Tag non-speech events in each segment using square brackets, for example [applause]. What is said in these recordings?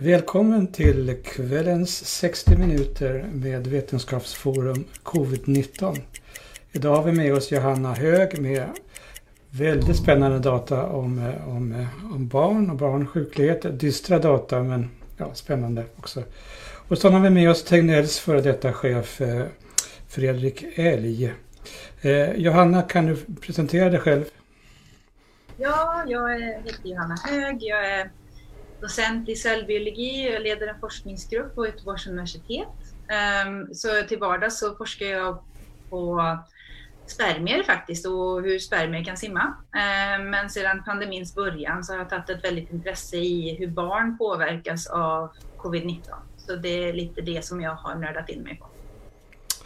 Välkommen till kvällens 60 minuter med Vetenskapsforum Covid-19. Idag har vi med oss Johanna Hög med väldigt spännande data om, om, om barn och barns sjuklighet. Dystra data men ja, spännande också. Och så har vi med oss Tegnells före detta chef eh, Fredrik Elg. Eh, Johanna, kan du presentera dig själv? Ja, jag heter Johanna Hög. Jag är docent i cellbiologi. Jag leder en forskningsgrupp på Göteborgs universitet. Ehm, så till vardags så forskar jag på spermier faktiskt och hur spermier kan simma. Ehm, men sedan pandemins början så har jag tagit ett väldigt intresse i hur barn påverkas av covid-19. Så det är lite det som jag har nördat in mig på.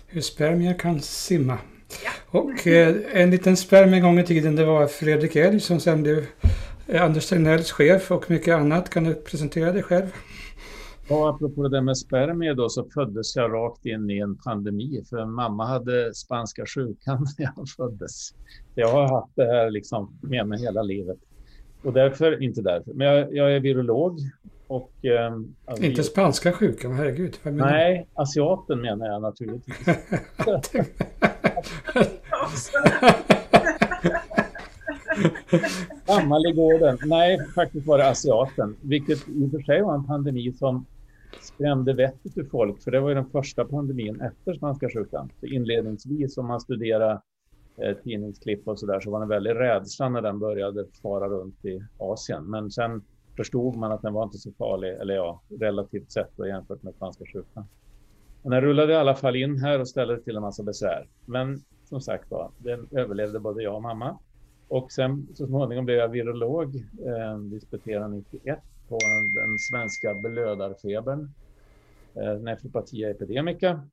Hur spermier kan simma. Ja. Och eh, en liten spermie en gång i tiden det var Fredrik Elg som sen blev Anders Tegnells chef och mycket annat. Kan du presentera dig själv? Ja, apropå det där med spermier då så föddes jag rakt in i en pandemi för mamma hade spanska sjukan [laughs] när jag föddes. Jag har haft det här liksom med mig hela livet. Och därför, inte därför, men jag, jag är virolog. Och, eh, alltså, inte spanska sjukan, herregud. Nej, asiaten menar jag naturligtvis. [laughs] [laughs] Gammal i gården. Nej, faktiskt var det asiaten. Vilket i och för sig var en pandemi som skrämde vettet ur folk. För det var ju den första pandemin efter spanska sjukan. Så inledningsvis om man studerar eh, tidningsklipp och så där, så var det en väldig rädsla när den började fara runt i Asien. Men sen förstod man att den var inte så farlig, eller ja, relativt sett då, jämfört med spanska sjukan. Men den rullade i alla fall in här och ställde till en massa besvär. Men som sagt var, den överlevde både jag och mamma. Och sen så småningom blev jag virolog, eh, disputerade 91 på den svenska blödarfebern, eh, nefropatia epidemica.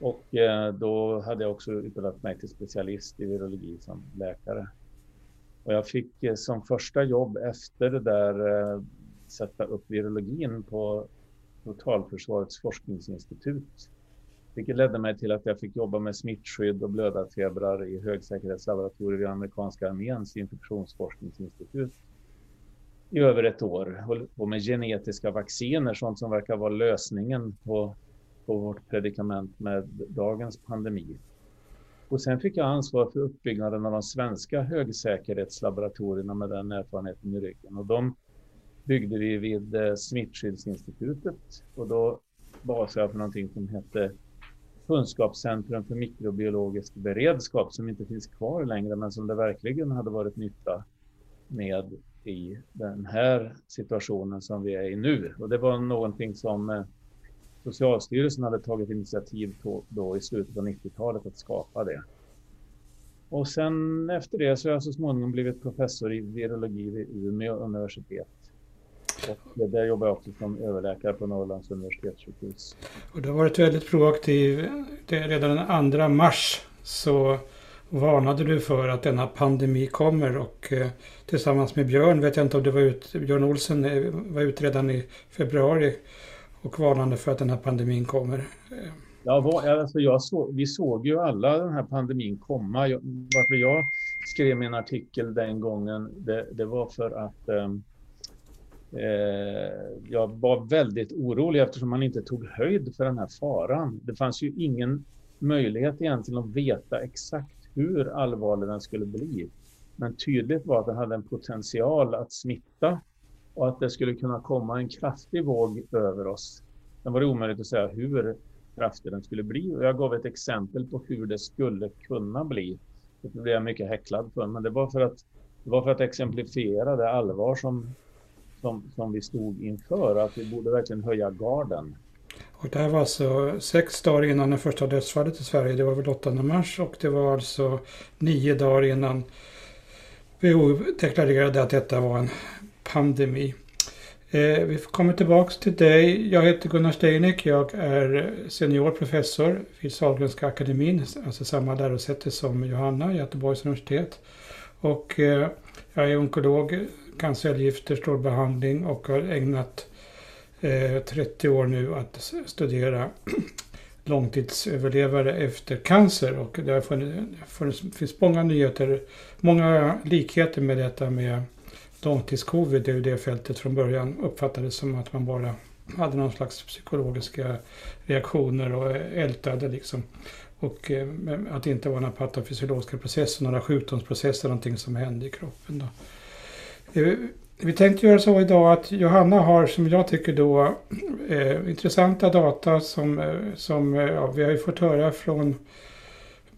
Och eh, då hade jag också utbildat mig till specialist i virologi som läkare. Och jag fick eh, som första jobb efter det där eh, sätta upp virologin på Totalförsvarets forskningsinstitut vilket ledde mig till att jag fick jobba med smittskydd och blödarfebrar i högsäkerhetslaboratorier vid amerikanska arméns infektionsforskningsinstitut i över ett år. Och med genetiska vacciner, sånt som verkar vara lösningen på, på vårt predikament med dagens pandemi. Och sen fick jag ansvar för uppbyggnaden av de svenska högsäkerhetslaboratorierna med den erfarenheten i ryggen. Och de byggde vi vid eh, Smittskyddsinstitutet och då basade jag för någonting som hette kunskapscentrum för mikrobiologisk beredskap som inte finns kvar längre men som det verkligen hade varit nytta med i den här situationen som vi är i nu. Och det var någonting som eh, Socialstyrelsen hade tagit initiativ på då i slutet av 90-talet att skapa det. Och sen efter det så har jag så småningom blivit professor i virologi vid Umeå universitet. Och där jobbar jag också som överläkare på Norrlands universitetssjukhus. Och du har varit väldigt proaktiv. redan den 2 mars så varnade du för att denna pandemi kommer och eh, tillsammans med Björn, vet jag inte om det var ut, Björn Olsen eh, var ute redan i februari och varnade för att den här pandemin kommer. Ja, alltså jag såg, vi såg ju alla den här pandemin komma. varför jag skrev min artikel den gången, det, det var för att um, Eh, jag var väldigt orolig eftersom man inte tog höjd för den här faran. Det fanns ju ingen möjlighet egentligen att veta exakt hur allvarlig den skulle bli. Men tydligt var att den hade en potential att smitta och att det skulle kunna komma en kraftig våg över oss. Sen var det omöjligt att säga hur kraftig den skulle bli och jag gav ett exempel på hur det skulle kunna bli. Det blev jag mycket häcklad för, men det var för att, det var för att exemplifiera det allvar som som, som vi stod inför, att vi borde verkligen höja garden. Och det här var alltså sex dagar innan det första dödsfallet i Sverige, det var väl 8 mars och det var alltså nio dagar innan WHO deklarerade att detta var en pandemi. Eh, vi kommer tillbaks till dig. Jag heter Gunnar Steinek. Jag är seniorprofessor vid Sahlgrenska akademin, alltså samma lärosäte som Johanna, Göteborgs universitet. Och eh, jag är onkolog cancergifter, strålbehandling och har ägnat eh, 30 år nu att studera [clears throat] långtidsöverlevare efter cancer och det har funnits, funnits, finns många nyheter, många likheter med detta med långtidscovid är ju det fältet från början uppfattades som att man bara hade någon slags psykologiska reaktioner och eh, ältade liksom. Och eh, att det inte var några patofysiologiska processer, några sjukdomsprocesser, någonting som hände i kroppen. Då. Eh, vi tänkte göra så idag att Johanna har, som jag tycker då, eh, intressanta data som, eh, som ja, vi har ju fått höra från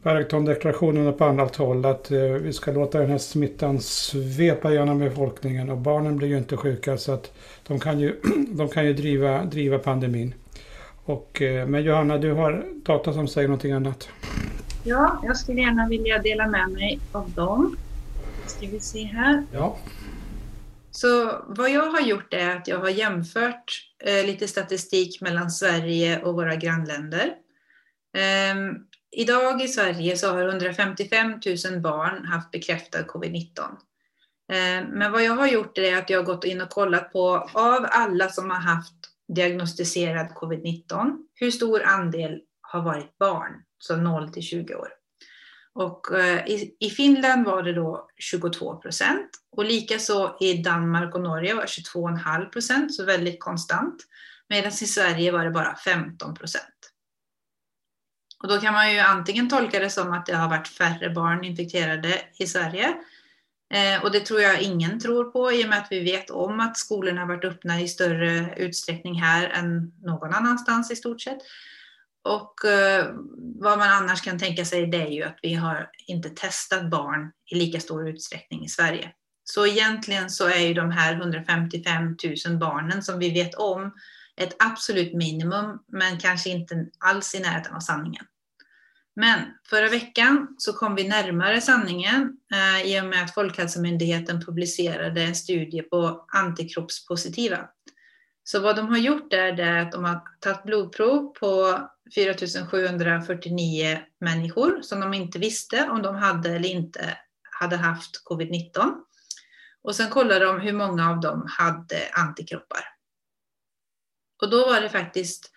Barringtondeklarationen och på annat håll att eh, vi ska låta den här smittan svepa genom befolkningen och barnen blir ju inte sjuka så att de kan ju, [clears throat] de kan ju driva, driva pandemin. Och, eh, men Johanna, du har data som säger någonting annat. Ja, jag skulle gärna vilja dela med mig av dem. Ska vi se här. Ja. Så vad jag har gjort är att jag har jämfört eh, lite statistik mellan Sverige och våra grannländer. Eh, idag i Sverige så har 155 000 barn haft bekräftad covid-19. Eh, men vad jag har gjort är att jag har gått in och kollat på av alla som har haft diagnostiserad covid-19, hur stor andel har varit barn, så 0 till 20 år. Och eh, i, i Finland var det då 22 procent och likaså i Danmark och Norge var 22,5 procent, så väldigt konstant. Medan i Sverige var det bara 15 procent. Och då kan man ju antingen tolka det som att det har varit färre barn infekterade i Sverige. Eh, och det tror jag ingen tror på i och med att vi vet om att skolorna har varit öppna i större utsträckning här än någon annanstans i stort sett. Och eh, vad man annars kan tänka sig det är ju att vi har inte testat barn i lika stor utsträckning i Sverige. Så egentligen så är ju de här 155 000 barnen som vi vet om ett absolut minimum, men kanske inte alls i närheten av sanningen. Men förra veckan så kom vi närmare sanningen eh, i och med att Folkhälsomyndigheten publicerade en studie på antikroppspositiva. Så vad de har gjort är, är att de har tagit blodprov på 4749 människor som de inte visste om de hade eller inte hade haft covid-19. Och sen kollade de hur många av dem hade antikroppar. Och då var det faktiskt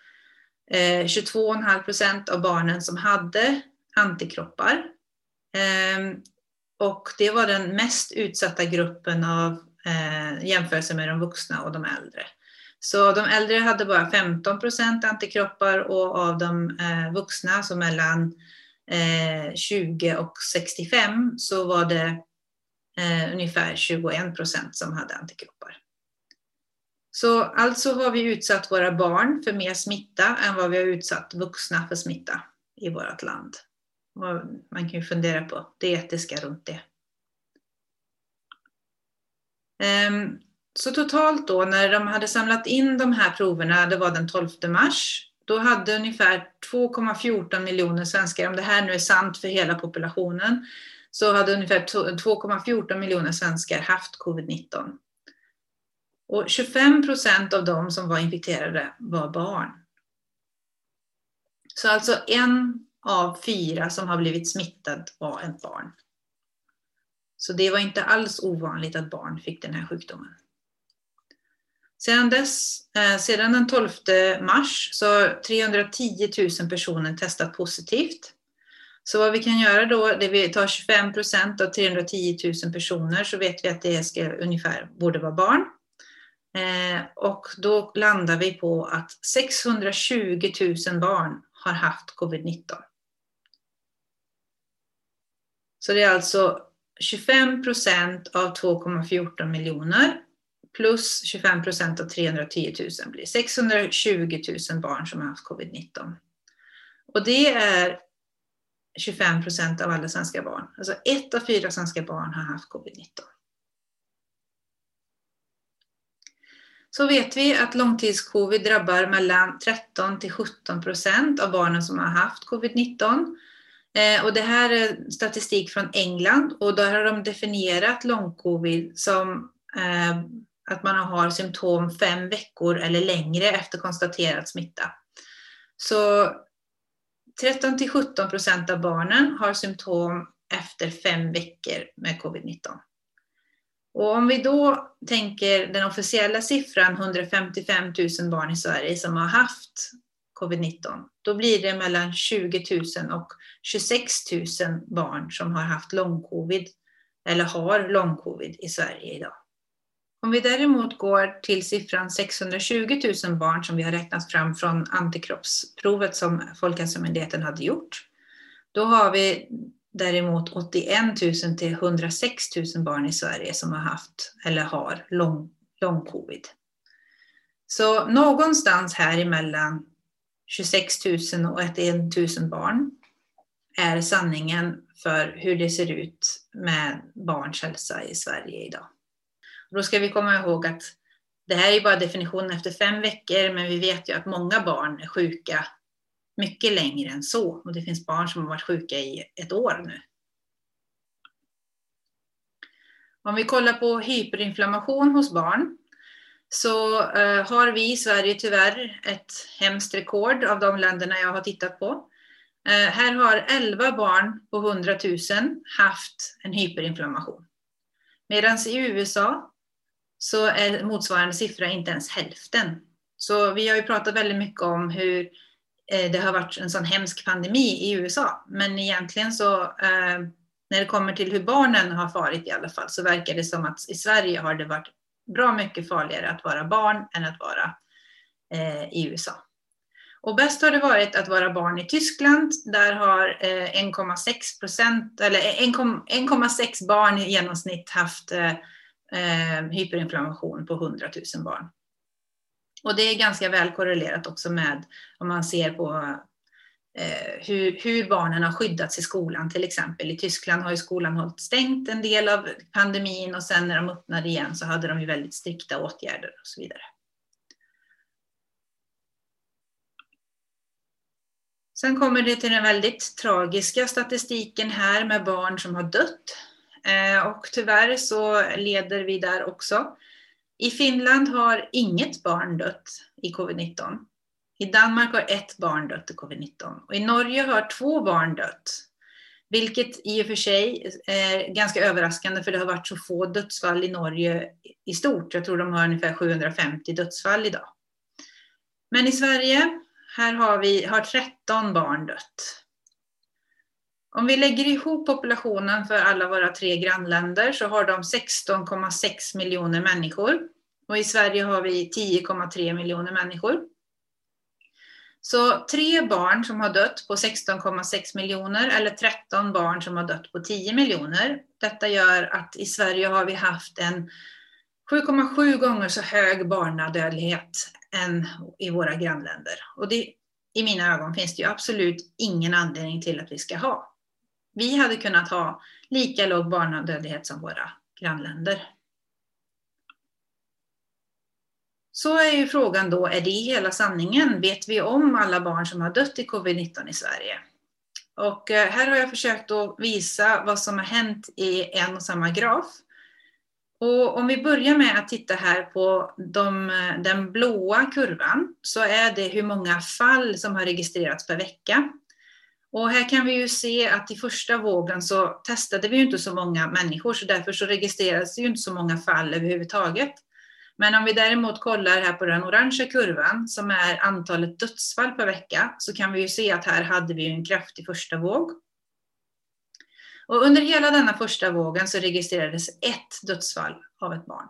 eh, 22,5 procent av barnen som hade antikroppar. Ehm, och det var den mest utsatta gruppen av eh, jämförelse med de vuxna och de äldre. Så de äldre hade bara 15 procent antikroppar och av de eh, vuxna, alltså mellan eh, 20 och 65, så var det eh, ungefär 21 procent som hade antikroppar. Så alltså har vi utsatt våra barn för mer smitta än vad vi har utsatt vuxna för smitta i vårt land. Man kan ju fundera på det etiska runt det. Ehm, så totalt då när de hade samlat in de här proverna, det var den 12 mars, då hade ungefär 2,14 miljoner svenskar, om det här nu är sant för hela populationen, så hade ungefär 2,14 miljoner svenskar haft covid-19. Och 25 procent av de som var infekterade var barn. Så alltså en av fyra som har blivit smittad var ett barn. Så det var inte alls ovanligt att barn fick den här sjukdomen. Sedan, dess, eh, sedan den 12 mars så har 310 000 personer testat positivt. Så vad vi kan göra då, det vi tar 25 procent av 310 000 personer så vet vi att det ska, ungefär borde vara barn. Eh, och då landar vi på att 620 000 barn har haft covid-19. Så det är alltså 25 procent av 2,14 miljoner plus 25 procent av 310 000 blir 620 000 barn som har haft covid-19. Och det är 25 procent av alla svenska barn. Alltså ett av fyra svenska barn har haft covid-19. Så vet vi att långtidscovid drabbar mellan 13 till 17 procent av barnen som har haft covid-19. Eh, och det här är statistik från England och där har de definierat långcovid som eh, att man har symptom fem veckor eller längre efter konstaterad smitta. Så 13 till 17 procent av barnen har symptom efter fem veckor med covid-19. Och om vi då tänker den officiella siffran 155 000 barn i Sverige som har haft covid-19, då blir det mellan 20 000 och 26 000 barn som har haft lång-covid eller har lång-covid i Sverige idag. Om vi däremot går till siffran 620 000 barn som vi har räknat fram från antikroppsprovet som Folkhälsomyndigheten hade gjort, då har vi däremot 81 000 till 106 000 barn i Sverige som har haft eller har lång, lång covid. Så någonstans här emellan 26 000 och 81 000 barn är sanningen för hur det ser ut med barns hälsa i Sverige idag då ska vi komma ihåg att det här är bara definitionen efter fem veckor, men vi vet ju att många barn är sjuka mycket längre än så. Och det finns barn som har varit sjuka i ett år nu. Om vi kollar på hyperinflammation hos barn så eh, har vi i Sverige tyvärr ett hemskt rekord av de länderna jag har tittat på. Eh, här har 11 barn på 100 000 haft en hyperinflammation. Medan i USA så är motsvarande siffra inte ens hälften. Så vi har ju pratat väldigt mycket om hur eh, det har varit en sån hemsk pandemi i USA. Men egentligen så eh, när det kommer till hur barnen har farit i alla fall så verkar det som att i Sverige har det varit bra mycket farligare att vara barn än att vara eh, i USA. Och bäst har det varit att vara barn i Tyskland. Där har eh, 1,6 procent, eller 1,6 barn i genomsnitt haft Eh, hyperinflammation på 100 000 barn. Och det är ganska väl korrelerat också med om man ser på eh, hur, hur, barnen har skyddats i skolan till exempel. I Tyskland har ju skolan hållit stängt en del av pandemin och sen när de öppnade igen så hade de ju väldigt strikta åtgärder och så vidare. Sen kommer det till den väldigt tragiska statistiken här med barn som har dött. Eh, och tyvärr så leder vi där också. I Finland har inget barn dött i covid-19. I Danmark har ett barn dött i covid-19 och i Norge har två barn dött. Vilket i och för sig är ganska överraskande för det har varit så få dödsfall i Norge i stort. Jag tror de har ungefär 750 dödsfall idag. Men i Sverige, här har, vi, har 13 barn dött. Om vi lägger ihop populationen för alla våra tre grannländer så har de 16,6 miljoner människor. Och i Sverige har vi 10,3 miljoner människor. Så tre barn som har dött på 16,6 miljoner eller 13 barn som har dött på 10 miljoner. Detta gör att i Sverige har vi haft en 7,7 gånger så hög barnadödlighet än i våra grannländer. Och det, i mina ögon finns det ju absolut ingen anledning till att vi ska ha. Vi hade kunnat ha lika låg barnadödlighet som våra grannländer. Så är ju frågan då, är det hela sanningen? Vet vi om alla barn som har dött i covid-19 i Sverige? Och eh, här har jag försökt att visa vad som har hänt i en och samma graf. Och om vi börjar med att titta här på de, eh, den blåa kurvan så är det hur många fall som har registrerats per vecka. Och här kan vi ju se att i första vågen så testade vi ju inte så många människor så därför så registrerades ju inte så många fall överhuvudtaget. Men om vi däremot kollar här på den orangea kurvan som är antalet dödsfall per vecka så kan vi ju se att här hade vi en kraftig första våg. Och under hela denna första vågen så registrerades ett dödsfall av ett barn.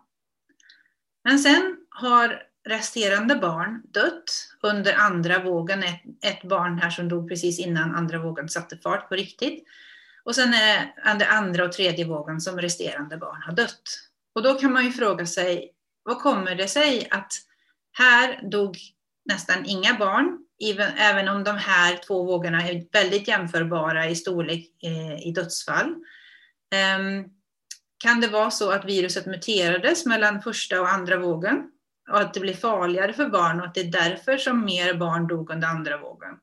Men sen har resterande barn dött under andra vågen. Ett, ett barn här som dog precis innan andra vågen satte fart på riktigt. Och sen är det andra och tredje vågen som resterande barn har dött. Och då kan man ju fråga sig, vad kommer det sig att här dog nästan inga barn, även om de här två vågorna är väldigt jämförbara i storlek eh, i dödsfall. Ehm, kan det vara så att viruset muterades mellan första och andra vågen och att det blir farligare för barn och att det är därför som mer barn dog under andra vågen?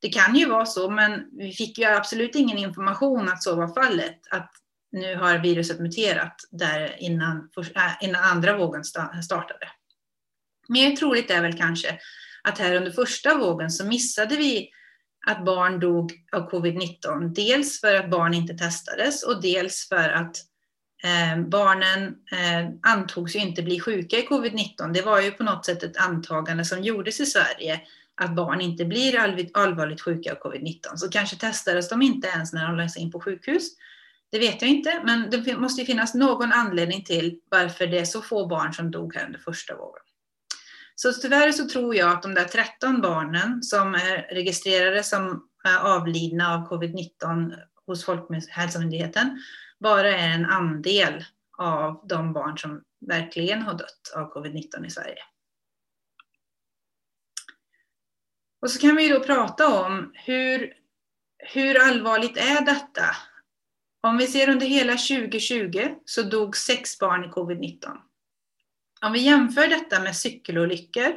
Det kan ju vara så, men vi fick ju absolut ingen information att så var fallet, att nu har viruset muterat där innan, äh, innan andra vågen startade. Mer troligt är väl kanske att här under första vågen så missade vi att barn dog av covid-19. Dels för att barn inte testades och dels för att eh, barnen eh, antogs ju inte bli sjuka i covid-19. Det var ju på något sätt ett antagande som gjordes i Sverige att barn inte blir allvarligt sjuka av covid-19. Så kanske testades de inte ens när de lades in på sjukhus. Det vet jag inte, men det måste finnas någon anledning till varför det är så få barn som dog här under första vågen. Så tyvärr så tror jag att de där 13 barnen som är registrerade som avlidna av covid-19 hos Folkhälsomyndigheten bara är en andel av de barn som verkligen har dött av covid-19 i Sverige. Och så kan vi då prata om hur, hur allvarligt är detta? Om vi ser under hela 2020 så dog sex barn i covid-19. Om vi jämför detta med cykelolyckor,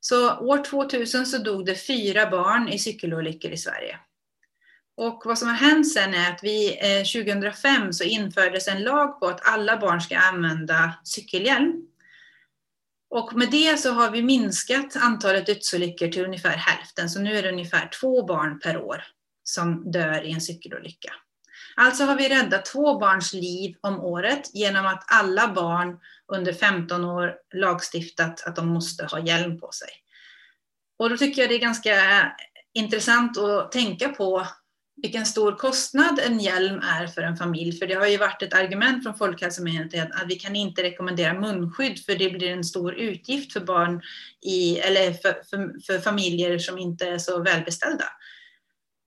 så år 2000 så dog det fyra barn i cykelolyckor i Sverige. Och vad som har hänt sen är att vi eh, 2005 så infördes en lag på att alla barn ska använda cykelhjälm. Och med det så har vi minskat antalet dödsolyckor till ungefär hälften, så nu är det ungefär två barn per år som dör i en cykelolycka. Alltså har vi räddat två barns liv om året genom att alla barn under 15 år lagstiftat att de måste ha hjälm på sig. Och då tycker jag det är ganska intressant att tänka på vilken stor kostnad en hjälm är för en familj. För det har ju varit ett argument från Folkhälsomyndigheten att vi kan inte rekommendera munskydd för det blir en stor utgift för barn i, eller för, för, för familjer som inte är så välbeställda.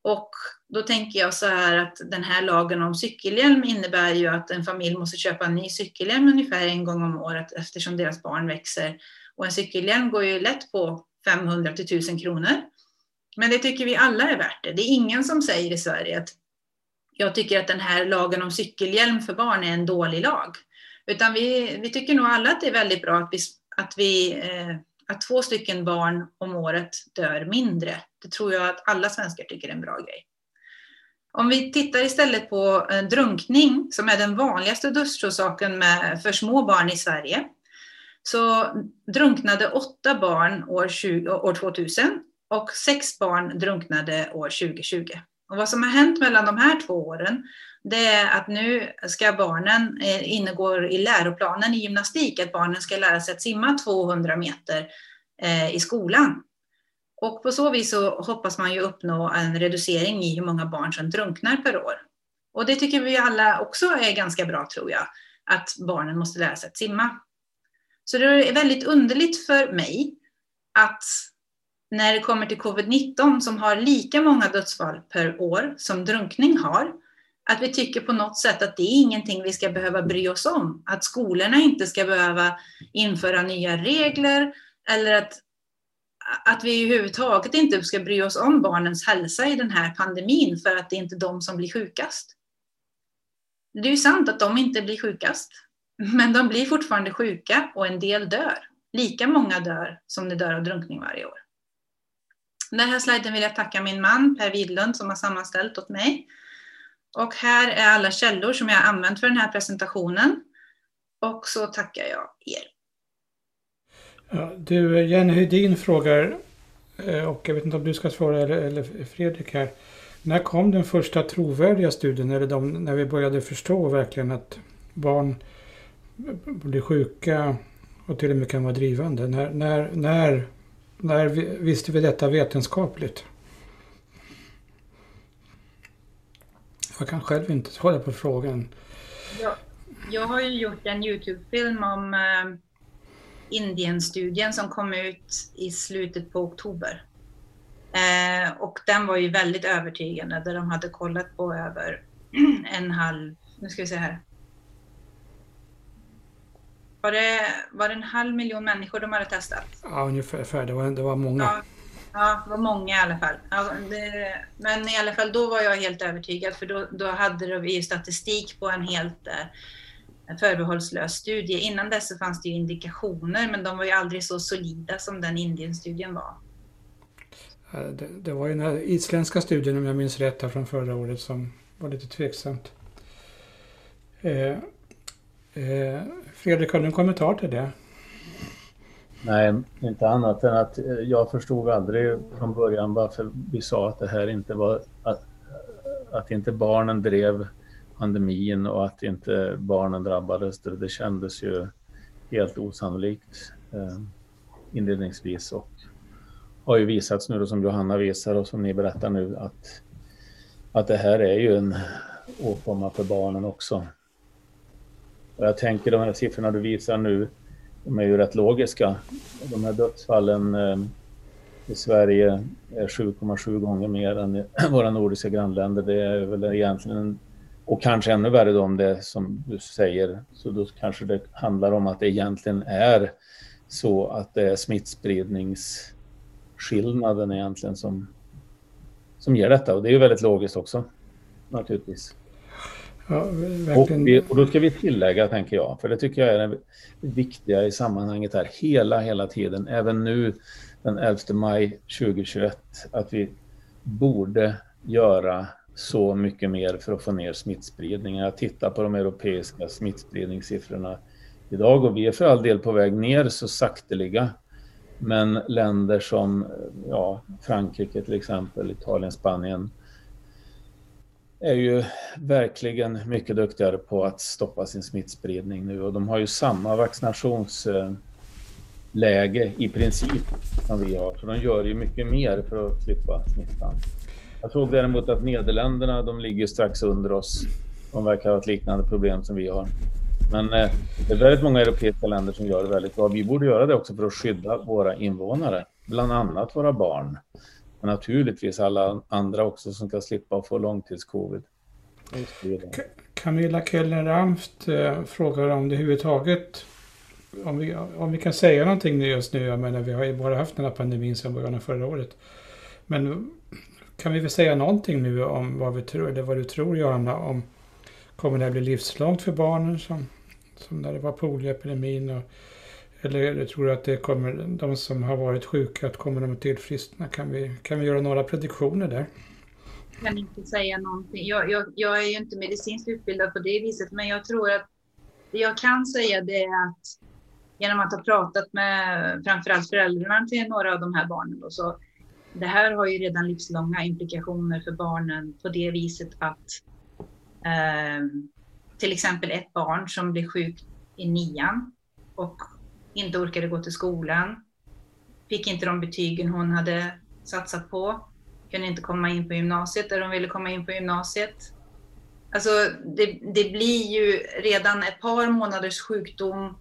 Och då tänker jag så här att den här lagen om cykelhjälm innebär ju att en familj måste köpa en ny cykelhjälm ungefär en gång om året eftersom deras barn växer. Och en cykelhjälm går ju lätt på 500 till 1000 kronor. Men det tycker vi alla är värt det. Det är ingen som säger i Sverige att jag tycker att den här lagen om cykelhjälm för barn är en dålig lag. Utan vi, vi tycker nog alla att det är väldigt bra att vi, att vi eh, att två stycken barn om året dör mindre. Det tror jag att alla svenskar tycker är en bra grej. Om vi tittar istället på eh, drunkning, som är den vanligaste dödsorsaken för små barn i Sverige, så drunknade åtta barn år, 20, år 2000 och sex barn drunknade år 2020. Och vad som har hänt mellan de här två åren, det är att nu ska barnen, eh, ingår i läroplanen i gymnastik, att barnen ska lära sig att simma 200 meter eh, i skolan. Och på så vis så hoppas man ju uppnå en reducering i hur många barn som drunknar per år. Och det tycker vi alla också är ganska bra tror jag, att barnen måste lära sig att simma. Så det är väldigt underligt för mig att när det kommer till covid-19 som har lika många dödsfall per år som drunkning har, att vi tycker på något sätt att det är ingenting vi ska behöva bry oss om. Att skolorna inte ska behöva införa nya regler eller att, att vi överhuvudtaget inte ska bry oss om barnens hälsa i den här pandemin för att det är inte är de som blir sjukast. Det är ju sant att de inte blir sjukast, men de blir fortfarande sjuka och en del dör. Lika många dör som det dör av drunkning varje år. Den här sliden vill jag tacka min man Per Widlund som har sammanställt åt mig. Och här är alla källor som jag har använt för den här presentationen. Och så tackar jag er. Ja, du, Jenny Hedin frågar, eh, och jag vet inte om du ska svara eller, eller Fredrik här. När kom den första trovärdiga studien, eller de, när vi började förstå verkligen att barn blir sjuka och till och med kan vara drivande? När, när, när när visste vi detta vetenskapligt? Jag kan själv inte svara på frågan. Jag, jag har ju gjort en Youtube-film om eh, Indienstudien som kom ut i slutet på oktober. Eh, och den var ju väldigt övertygande där de hade kollat på över [clears throat] en halv, nu ska vi se här, var det, var det en halv miljon människor de hade testat? Ja, ungefär. Det var, det var många. Ja, ja, det var många i alla fall. Ja, det, men i alla fall, då var jag helt övertygad för då, då hade vi statistik på en helt eh, förbehållslös studie. Innan dess så fanns det ju indikationer, men de var ju aldrig så solida som den Indienstudien var. Det, det, var ju den här isländska studien, om jag minns rätt, från förra året som var lite tveksamt. Eh, Eh, Fredrik, har du en kommentar till det? Nej, inte annat än att eh, jag förstod aldrig från början varför vi sa att det här inte var att, att inte barnen drev pandemin och att inte barnen drabbades. Det, det kändes ju helt osannolikt eh, inledningsvis och har ju visats nu då som Johanna visar och som ni berättar nu att, att det här är ju en åkomma för barnen också. Och jag tänker de här siffrorna du visar nu, de är ju rätt logiska. De här dödsfallen eh, i Sverige är 7,7 gånger mer än i [clears throat] våra nordiska grannländer. Det är väl egentligen, och kanske ännu värre då om det som du säger, så då kanske det handlar om att det egentligen är så att det är smittspridningsskillnaden egentligen som, som ger detta. Och det är ju väldigt logiskt också, naturligtvis. Ja, och, vi, och, då ska vi tillägga, tänker jag, för det tycker jag är det viktiga i sammanhanget här, hela, hela tiden, även nu den 11 maj 2021, att vi borde göra så mycket mer för att få ner smittspridningen. Jag tittar på de europeiska smittspridningssiffrorna idag och vi är för all del på väg ner så sakteliga. Men länder som ja, Frankrike till exempel, Italien, Spanien är ju verkligen mycket duktigare på att stoppa sin smittspridning nu och de har ju samma vaccinationsläge i princip som vi har. Så de gör ju mycket mer för att slippa smittan. Jag såg däremot att Nederländerna, de ligger strax under oss. De verkar ha ett liknande problem som vi har. Men eh, det är väldigt många europeiska länder som gör det väldigt bra. Vi borde göra det också för att skydda våra invånare, bland annat våra barn. Men naturligtvis alla andra också som kan slippa få långtidscovid. Camilla Keller-Ramft eh, frågar om det överhuvudtaget om vi, om vi kan säga någonting just nu. Jag menar, vi har ju bara haft den här pandemin sedan början av förra året. Men kan vi väl säga någonting nu om vad vi tror, eller vad du tror Johanna, om kommer det här bli livslångt för barnen som, som när det var polioepidemin? Och, eller tror du att det kommer, de som har varit sjuka, att kommer de tillfriskna? Kan vi, kan vi göra några prediktioner där? Jag kan inte säga någonting. Jag, jag, jag är ju inte medicinskt utbildad på det viset, men jag tror att det jag kan säga det är att genom att ha pratat med framförallt föräldrarna till några av de här barnen då, så det här har ju redan livslånga implikationer för barnen på det viset att eh, till exempel ett barn som blir sjukt i nian och inte orkade gå till skolan, fick inte de betygen hon hade satsat på, kunde inte komma in på gymnasiet där de ville komma in på gymnasiet. Alltså det, det blir ju redan ett par månaders sjukdom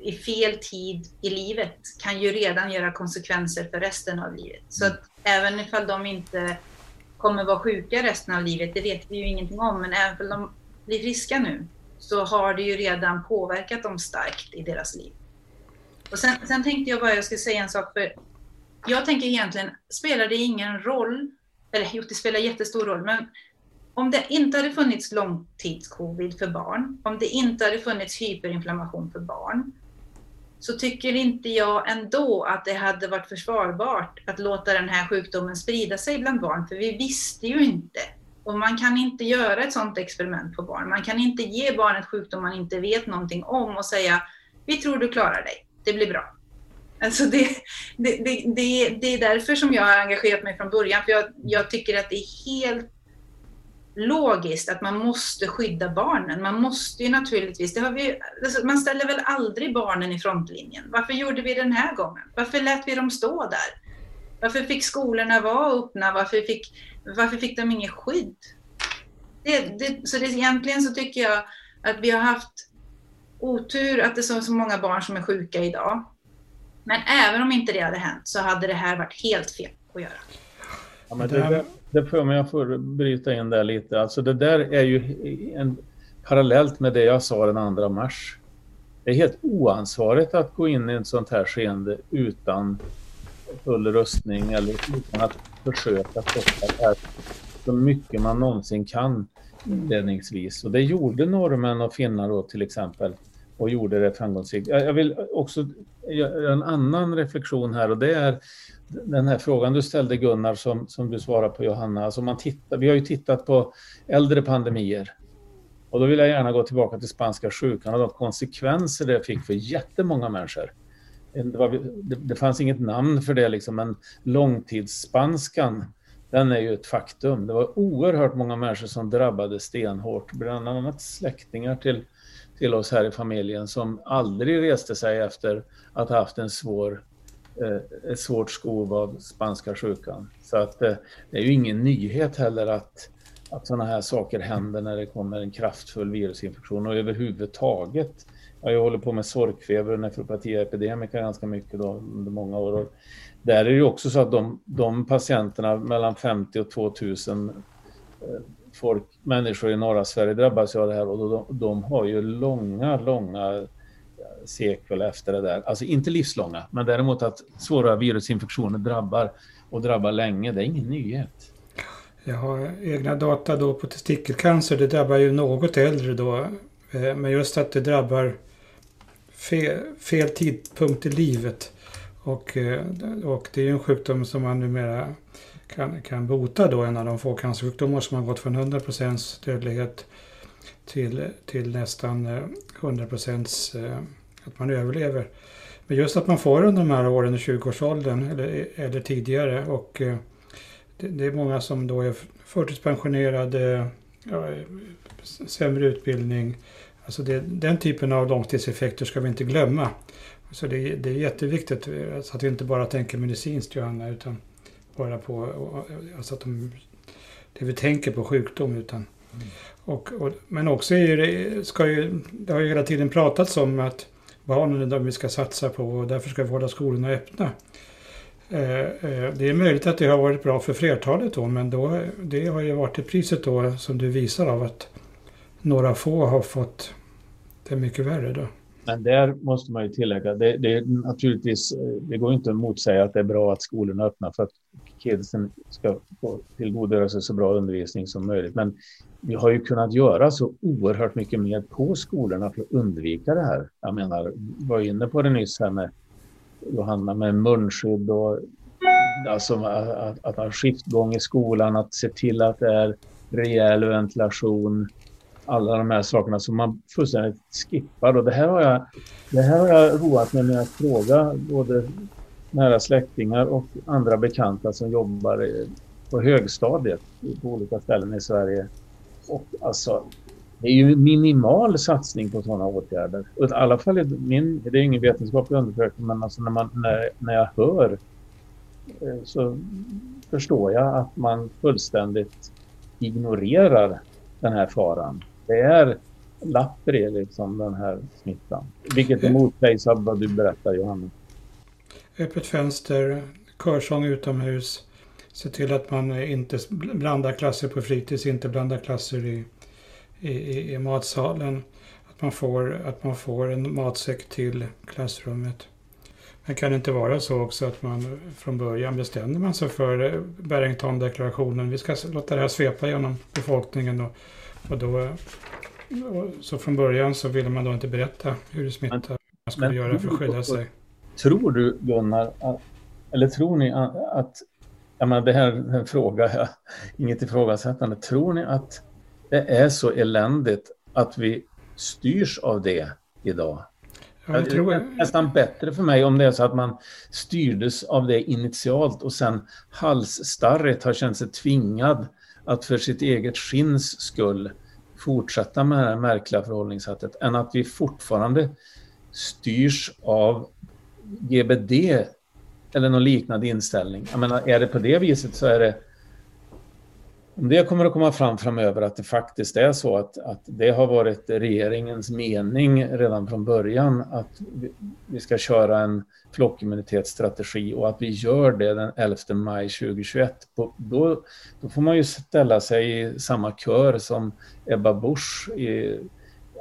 i fel tid i livet kan ju redan göra konsekvenser för resten av livet. Så att även ifall de inte kommer vara sjuka resten av livet, det vet vi ju ingenting om, men även om de blir friska nu så har det ju redan påverkat dem starkt i deras liv. Och sen, sen tänkte jag bara jag skulle säga en sak, för jag tänker egentligen, spelar det ingen roll, eller jo, det spelar jättestor roll, men om det inte hade funnits långtidscovid för barn, om det inte hade funnits hyperinflammation för barn, så tycker inte jag ändå att det hade varit försvarbart att låta den här sjukdomen sprida sig bland barn, för vi visste ju inte. Och man kan inte göra ett sådant experiment på barn. Man kan inte ge barnet sjukdom man inte vet någonting om och säga vi tror du klarar dig, det blir bra. Alltså det, det, det, det, det är därför som jag har engagerat mig från början, för jag, jag tycker att det är helt logiskt att man måste skydda barnen. Man måste ju naturligtvis, det har vi, alltså man ställer väl aldrig barnen i frontlinjen. Varför gjorde vi den här gången? Varför lät vi dem stå där? Varför fick skolorna vara öppna? Varför fick, varför fick de inget skydd? Det, det, så det, egentligen så tycker jag att vi har haft otur att det är så många barn som är sjuka idag. Men även om inte det hade hänt så hade det här varit helt fel att göra. Ja, men det, det får jag får bryta in där lite. Alltså det där är ju en, parallellt med det jag sa den 2 mars. Det är helt oansvarigt att gå in i ett sånt här skeende utan full rustning eller utan att försöka stoppa det här så mycket man någonsin kan inledningsvis. Och det gjorde norrmän och finnar då till exempel och gjorde det framgångsrikt. Jag vill också göra en annan reflektion här och det är den här frågan du ställde Gunnar som, som du svarar på Johanna. Alltså man tittar, vi har ju tittat på äldre pandemier och då vill jag gärna gå tillbaka till spanska sjukan och de konsekvenser det fick för jättemånga människor. Det, var, det, det fanns inget namn för det liksom, men långtidsspanskan den är ju ett faktum. Det var oerhört många människor som drabbades stenhårt, bland annat släktingar till, till oss här i familjen som aldrig reste sig efter att ha haft en svår Eh, ett svårt skov av spanska sjukan. Så att eh, det är ju ingen nyhet heller att, att sådana här saker händer när det kommer en kraftfull virusinfektion och överhuvudtaget. Jag håller på med sorkfeber och nefropatiepidemika ganska mycket då, under många år. Och där är det också så att de, de patienterna mellan 50 och 2000 eh, folk, människor i norra Sverige drabbas av det här och de, de har ju långa, långa sekel efter det där. Alltså inte livslånga, men däremot att svåra virusinfektioner drabbar och drabbar länge, det är ingen nyhet. Jag har egna data då på testikelcancer. Det drabbar ju något äldre då. Eh, men just att det drabbar fel, fel tidpunkt i livet. Och, eh, och det är ju en sjukdom som man numera kan, kan bota då. En av de få cancersjukdomar som har gått från 100 dödlighet till, till nästan eh, 100 eh, att man överlever. Men just att man får under de här åren i 20-årsåldern eller, eller tidigare och eh, det, det, är många som då är förtidspensionerade, ja, sämre utbildning. Alltså det, den typen av långtidseffekter ska vi inte glömma. Så det, det är jätteviktigt så att vi inte bara tänker medicinskt Johanna, utan bara på alltså att de, det vi tänker på sjukdom. Utan, mm. och, och, men också är det, ska ju, det har ju hela tiden pratats om att barnen är de vi ska satsa på och därför ska vi hålla skolorna öppna. Eh, eh, det är möjligt att det har varit bra för flertalet då, men då, det har ju varit det priset då som du visar av att några få har fått det mycket värre då. Men där måste man ju tillägga, det, det är naturligtvis, eh, det går inte att motsäga att det är bra att skolorna öppnar för att kidsen ska få tillgodogöra sig så bra undervisning som möjligt. Men vi har ju kunnat göra så oerhört mycket mer på skolorna för att undvika det här. Jag menar, var inne på det nyss här med Johanna med munskydd och alltså att, att ha skiftgång i skolan, att se till att det är rejäl ventilation, alla de här sakerna som man fullständigt skippar. Och det här har jag, det här har jag roat mig med att fråga både nära släktingar och andra bekanta som jobbar på högstadiet på olika ställen i Sverige. Och alltså, det är ju minimal satsning på sådana åtgärder. I alla fall min, det är ingen vetenskaplig undersökning, men alltså när, man, när, när jag hör eh, så förstår jag att man fullständigt ignorerar den här faran. Det är lappri liksom den här smittan. Vilket är motsägs av vad du berättar Johannes? Öppet fönster, körsång utomhus. Se till att man inte blandar klasser på fritids, inte blandar klasser i i, i, matsalen. Att man, får, att man får en matsäck till klassrummet. Men kan det inte vara så också att man från början bestämmer man sig för eh, Barrington-deklarationen. Vi ska låta det här svepa genom befolkningen. Och, och då, så från början så ville man då inte berätta hur det smittar. Vad man skulle men, göra för att skydda sig. Tror du Gunnar, eller tror ni att, jag menar det här är en fråga, inget ifrågasättande. Tror ni att det är så eländigt att vi styrs av det idag. Jag tror... Det är nästan bättre för mig om det är så att man styrdes av det initialt och sen halsstarrigt har känt sig tvingad att för sitt eget skinns skull fortsätta med det här märkliga förhållningssättet än att vi fortfarande styrs av GBD eller någon liknande inställning. Jag menar, är det på det viset så är det om det kommer att komma fram framöver att det faktiskt är så att, att det har varit regeringens mening redan från början att vi, vi ska köra en flockimmunitetsstrategi och att vi gör det den 11 maj 2021, på, då, då får man ju ställa sig i samma kör som Ebba Busch i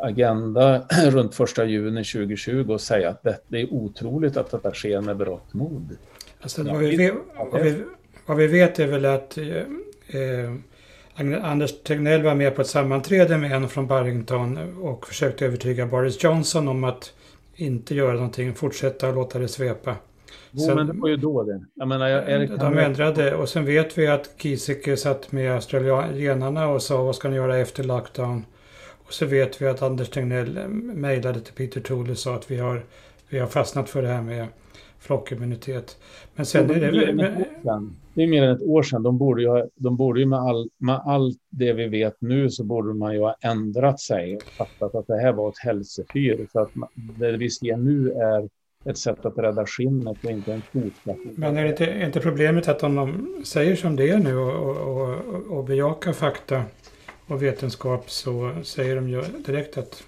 Agenda [clears throat] runt 1 juni 2020 och säga att det, det är otroligt att detta sker med berått mod. Alltså, vad, vi vet, vad, vi, vad vi vet är väl att eh, Eh, Anders Tegnell var med på ett sammanträde med en från Barrington och försökte övertyga Boris Johnson om att inte göra någonting, fortsätta och låta det svepa. Jo, sen, men det var ju då det. Jag menar, är det de ändrade och sen vet vi att Giesecke satt med australienarna och sa vad ska ni göra efter lockdown? Och så vet vi att Anders Tegnell mejlade till Peter Toole och sa att vi har, vi har fastnat för det här med flockimmunitet. Men sen är det... Det är mer än ett år sedan. De borde ju, de borde ju med, all, med allt det vi vet nu så borde man ju ha ändrat sig och fattat att det här var ett hälsefyr. Så att man, det vi ser nu är ett sätt att rädda skinnet och inte en fotklapp. Men är det inte, är inte problemet att om de säger som det är nu och, och, och, och bejakar fakta och vetenskap så säger de ju direkt att,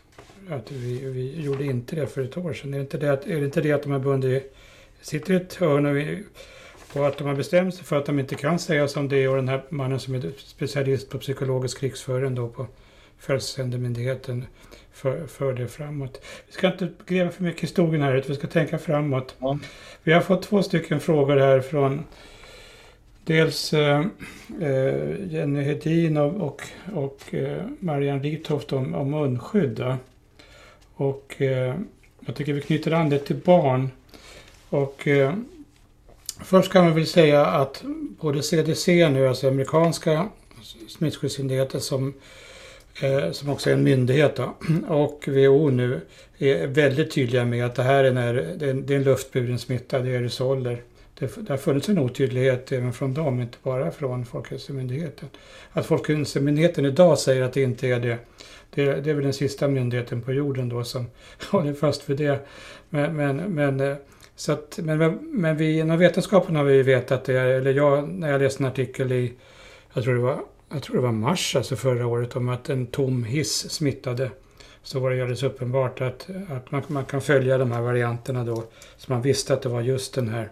att vi, vi gjorde inte det för ett år sedan. Är det inte det att, är det, inte det att de har bundit, sitter i ett hörn och, vi, och att de har bestämt sig för att de inte kan säga som det är och den här mannen som är specialist på psykologisk krigsföring då på Fältsändemyndigheten för, för det framåt. Vi ska inte gräva för mycket i historien här, utan vi ska tänka framåt. Ja. Vi har fått två stycken frågor här från dels eh, eh Jenny Hedin och, och, och eh, Marianne Litoft om, om munskydd. Och eh, jag tycker vi knyter an det till barn. Och eh, först kan man väl säga att både CDC nu, alltså amerikanska smittskyddsenheten som eh, som också är en myndighet då, och WHO nu är väldigt tydliga med att det här är, när, det är, det är en luftburen smitta, det är aerosoler. Det, det har funnits en otydlighet även från dem, inte bara från Folkhälsomyndigheten. Att Folkhälsomyndigheten idag säger att det inte är det, det, det är väl den sista myndigheten på jorden då som [laughs] håller fast vid det. Men, men, men eh, så att, men, men vi inom vetenskapen har vi vetat det, eller jag, när jag läste en artikel i, jag tror det var jag tror det var mars alltså förra året, om att en tom hiss smittade. Så var det alldeles uppenbart att, att man, man kan följa de här varianterna då. Så man visste att det var just den här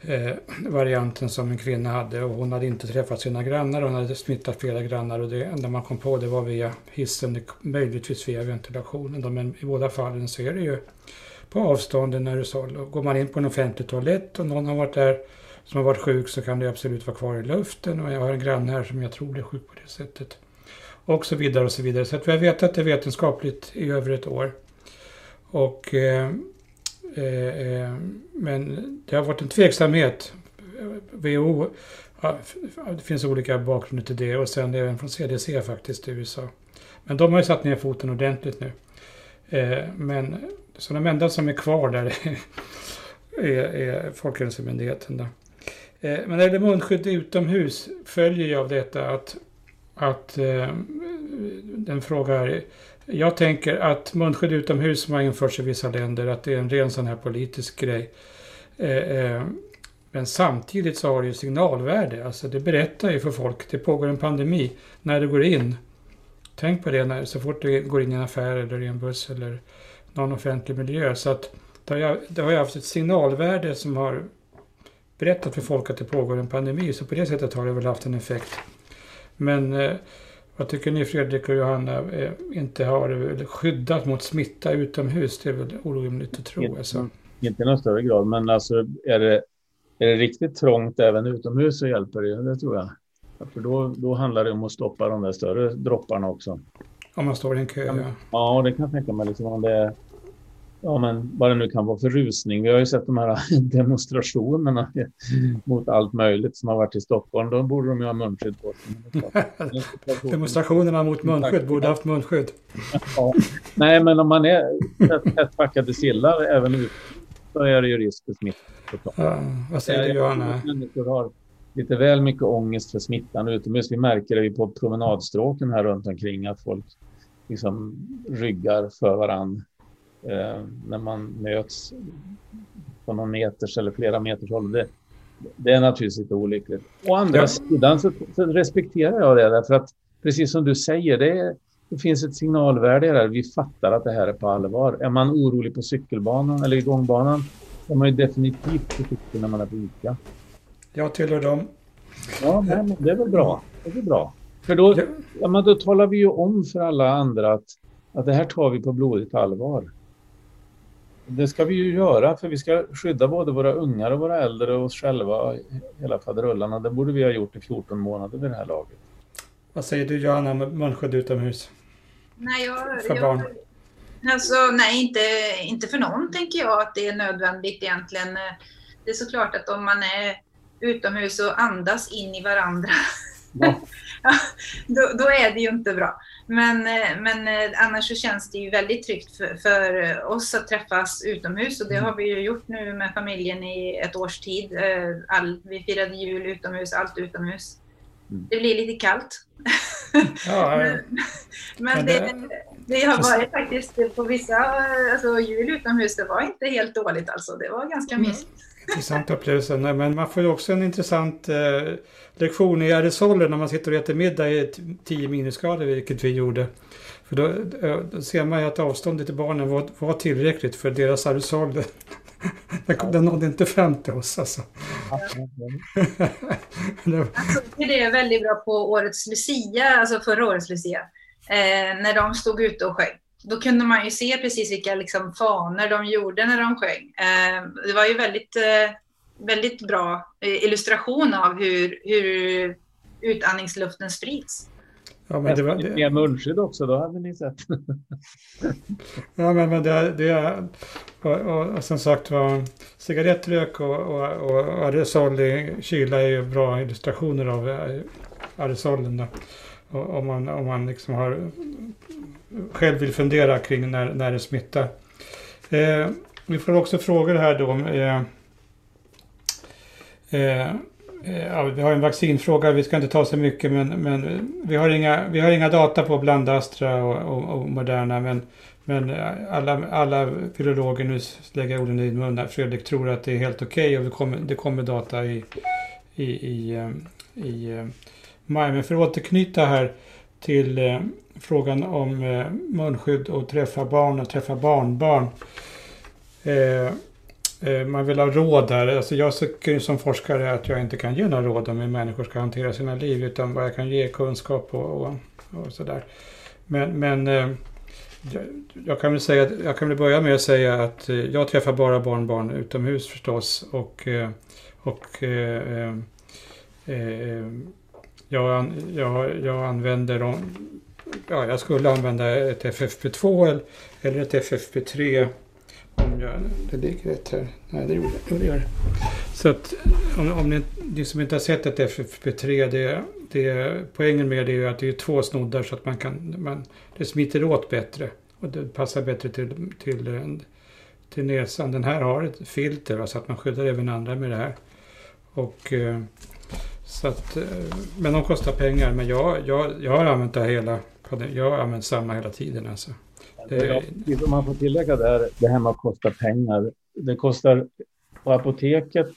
eh, varianten som en kvinna hade och hon hade inte träffat sina grannar. Hon hade smittat flera grannar och det enda man kom på det var via hissen, möjligtvis via ventilationen. Men i båda fallen så är det ju på avstånd en aerosol. Och går man in på en offentlig toalett och någon har varit där som har varit sjuk så kan det absolut vara kvar i luften och jag har en granne här som jag tror blir sjuk på det sättet. Och så vidare och så vidare. Så att vi har vetat det vetenskapligt i över ett år. Och, eh, eh, eh men det har varit en tveksamhet. WHO, ja, det finns olika bakgrunder till det och sen även från CDC faktiskt i USA. Men de har ju satt ner foten ordentligt nu. Eh, men så de enda som är kvar där [laughs] är, är Folkhälsomyndigheten. Då. Eh, men när det gäller munskydd utomhus följer jag av detta att, att eh, den frågar jag tänker att munskydd utomhus som har införts i vissa länder, att det är en ren sån här politisk grej. Eh, men samtidigt så har det ju signalvärde. Alltså det berättar ju för folk, det pågår en pandemi, när du går in. Tänk på det när, så fort du går in i en affär eller i en buss eller någon offentlig miljö. Så att det har, det har haft ett signalvärde som har berättat för folk att det pågår en pandemi, så på det sättet har det väl haft en effekt. Men eh, vad tycker ni Fredrik och Johanna? Eh, inte har skyddat mot smitta utomhus? Det är väl orimligt att tro. Inte, alltså. inte i någon större grad, men alltså är det, är det riktigt trångt även utomhus så hjälper det, det tror jag. För då, då handlar det om att stoppa de där större dropparna också. Om man står i en kö, ja. Ja, det kan jag tänka mig. Liksom, om det, ja, men vad det nu kan vara för rusning. Vi har ju sett de här [laughs] demonstrationerna mot allt möjligt som har varit i Stockholm. Då borde de ju ha munskydd på sig. [laughs] Demonstrationerna mot munskydd borde haft munskydd. [laughs] ja. Nej, men om man är tätt packade sillar även ute så är det ju risk för smitta. Ja, vad säger du Johanna? Människor har lite väl mycket ångest för smittan utomhus. Vi märker det på promenadstråken här runt omkring att folk liksom ryggar för varandra eh, när man möts på någon meters eller flera meters håll. Det, det är naturligtvis lite olyckligt. Å andra ja. sidan så, så, respekterar jag det därför att precis som du säger, det, det finns ett signalvärde där. Vi fattar att det här är på allvar. Är man orolig på cykelbanan eller i gångbanan är man ju definitivt försiktig när man är på ICA. Jag tillhör dem. Ja, men det är väl bra. Det är väl bra. För då, ja, men då talar vi ju om för alla andra att, att det här tar vi på blodigt allvar. Det ska vi ju göra för vi ska skydda både våra ungar och våra äldre och oss själva, hela faderullarna. Det borde vi ha gjort i 14 månader vid det här laget. Vad säger du Johanna med munskydd utomhus? Nej, jag, för barn? Jag, alltså, nej, inte, inte för någon tänker jag att det är nödvändigt egentligen. Det är såklart att om man är utomhus och andas in i varandra, ja. Då, då, är det ju inte bra. Men, eh, men eh, annars så känns det ju väldigt tryggt för, för, oss att träffas utomhus och det mm. har vi ju gjort nu med familjen i ett års tid. Eh, all, vi firade jul utomhus, allt utomhus. Mm. Det blir lite kallt. [laughs] Ja, men, men, det, Det har varit faktiskt på vissa alltså, jul utomhus, det var inte helt dåligt alltså. Det var ganska mm. mysigt. Intressant upplevelse. Nej, men man får ju också en intressant eh, lektion i aerosoler när man sitter och äter middag i 10 minusgrader, vilket vi gjorde. För då, då ser man ju att avståndet till barnen var, var tillräckligt för deras aerosol. [laughs] Den, den nådde inte fram till oss alltså. Tycker [laughs] det är väldigt bra på årets Lucia, alltså förra årets Lucia. Eh, när de stod ute och sjöng. Då kunde man ju se precis vilka liksom, faner de gjorde när de sjöng. Eh, det var ju väldigt, eh, väldigt bra eh, illustration av hur, hur utandningsluften sprids. Ja, men det var det. Mer munskydd också, då hade ni sett. [laughs] ja, men, men det, det och, och, och som sagt var cigarettrök och, och, och aerosol i kyla är ju bra illustrationer av eh, aerosolen. Då. Och, om man, om man liksom har själv vill fundera kring när, när det smittar. Eh, vi får också frågor här då. Eh, eh, Eh, ja, vi har en vaccinfråga, vi ska inte ta så mycket men, men vi, har inga, vi har inga data på bland Astra och, och, och Moderna men, men alla, alla virologer, nu lägger jag orden i din mun här, Fredrik, tror att det är helt okej okay och det kommer, det kommer data i, i, i, eh, i eh, maj. Men för att återknyta här till eh, frågan om eh, munskydd och träffa barn och träffa barnbarn. Eh, eh, man vill ha råd där. Alltså jag tycker som forskare att jag inte kan ge några råd om hur människor ska hantera sina liv utan vad jag kan ge kunskap och, och, och sådär. Men, men jag kan väl säga, jag kan väl börja med att säga att jag träffar bara barnbarn utomhus förstås och, och eh, eh, jag, jag, jag använder dem, ja jag skulle använda ett FFP2 eller ett FFP3 om jag, det ligger rätt här. Nej, det gjorde det. Gör. Så att om, om ni, ni som inte har sett ett FFP3, det, det, poängen med det är att det är två snoddar så att man kan, man, det smiter åt bättre. Och det passar bättre till, till, till näsan. Den här har ett filter va, så att man skyddar även andra med det här. Och, eh, så att, eh, men de kostar pengar. Men jag, jag, jag har använt det hela, jag har använt samma hela tiden alltså. Det... Om man får tillägga där, det här med att kosta pengar. Det kostar på apoteket,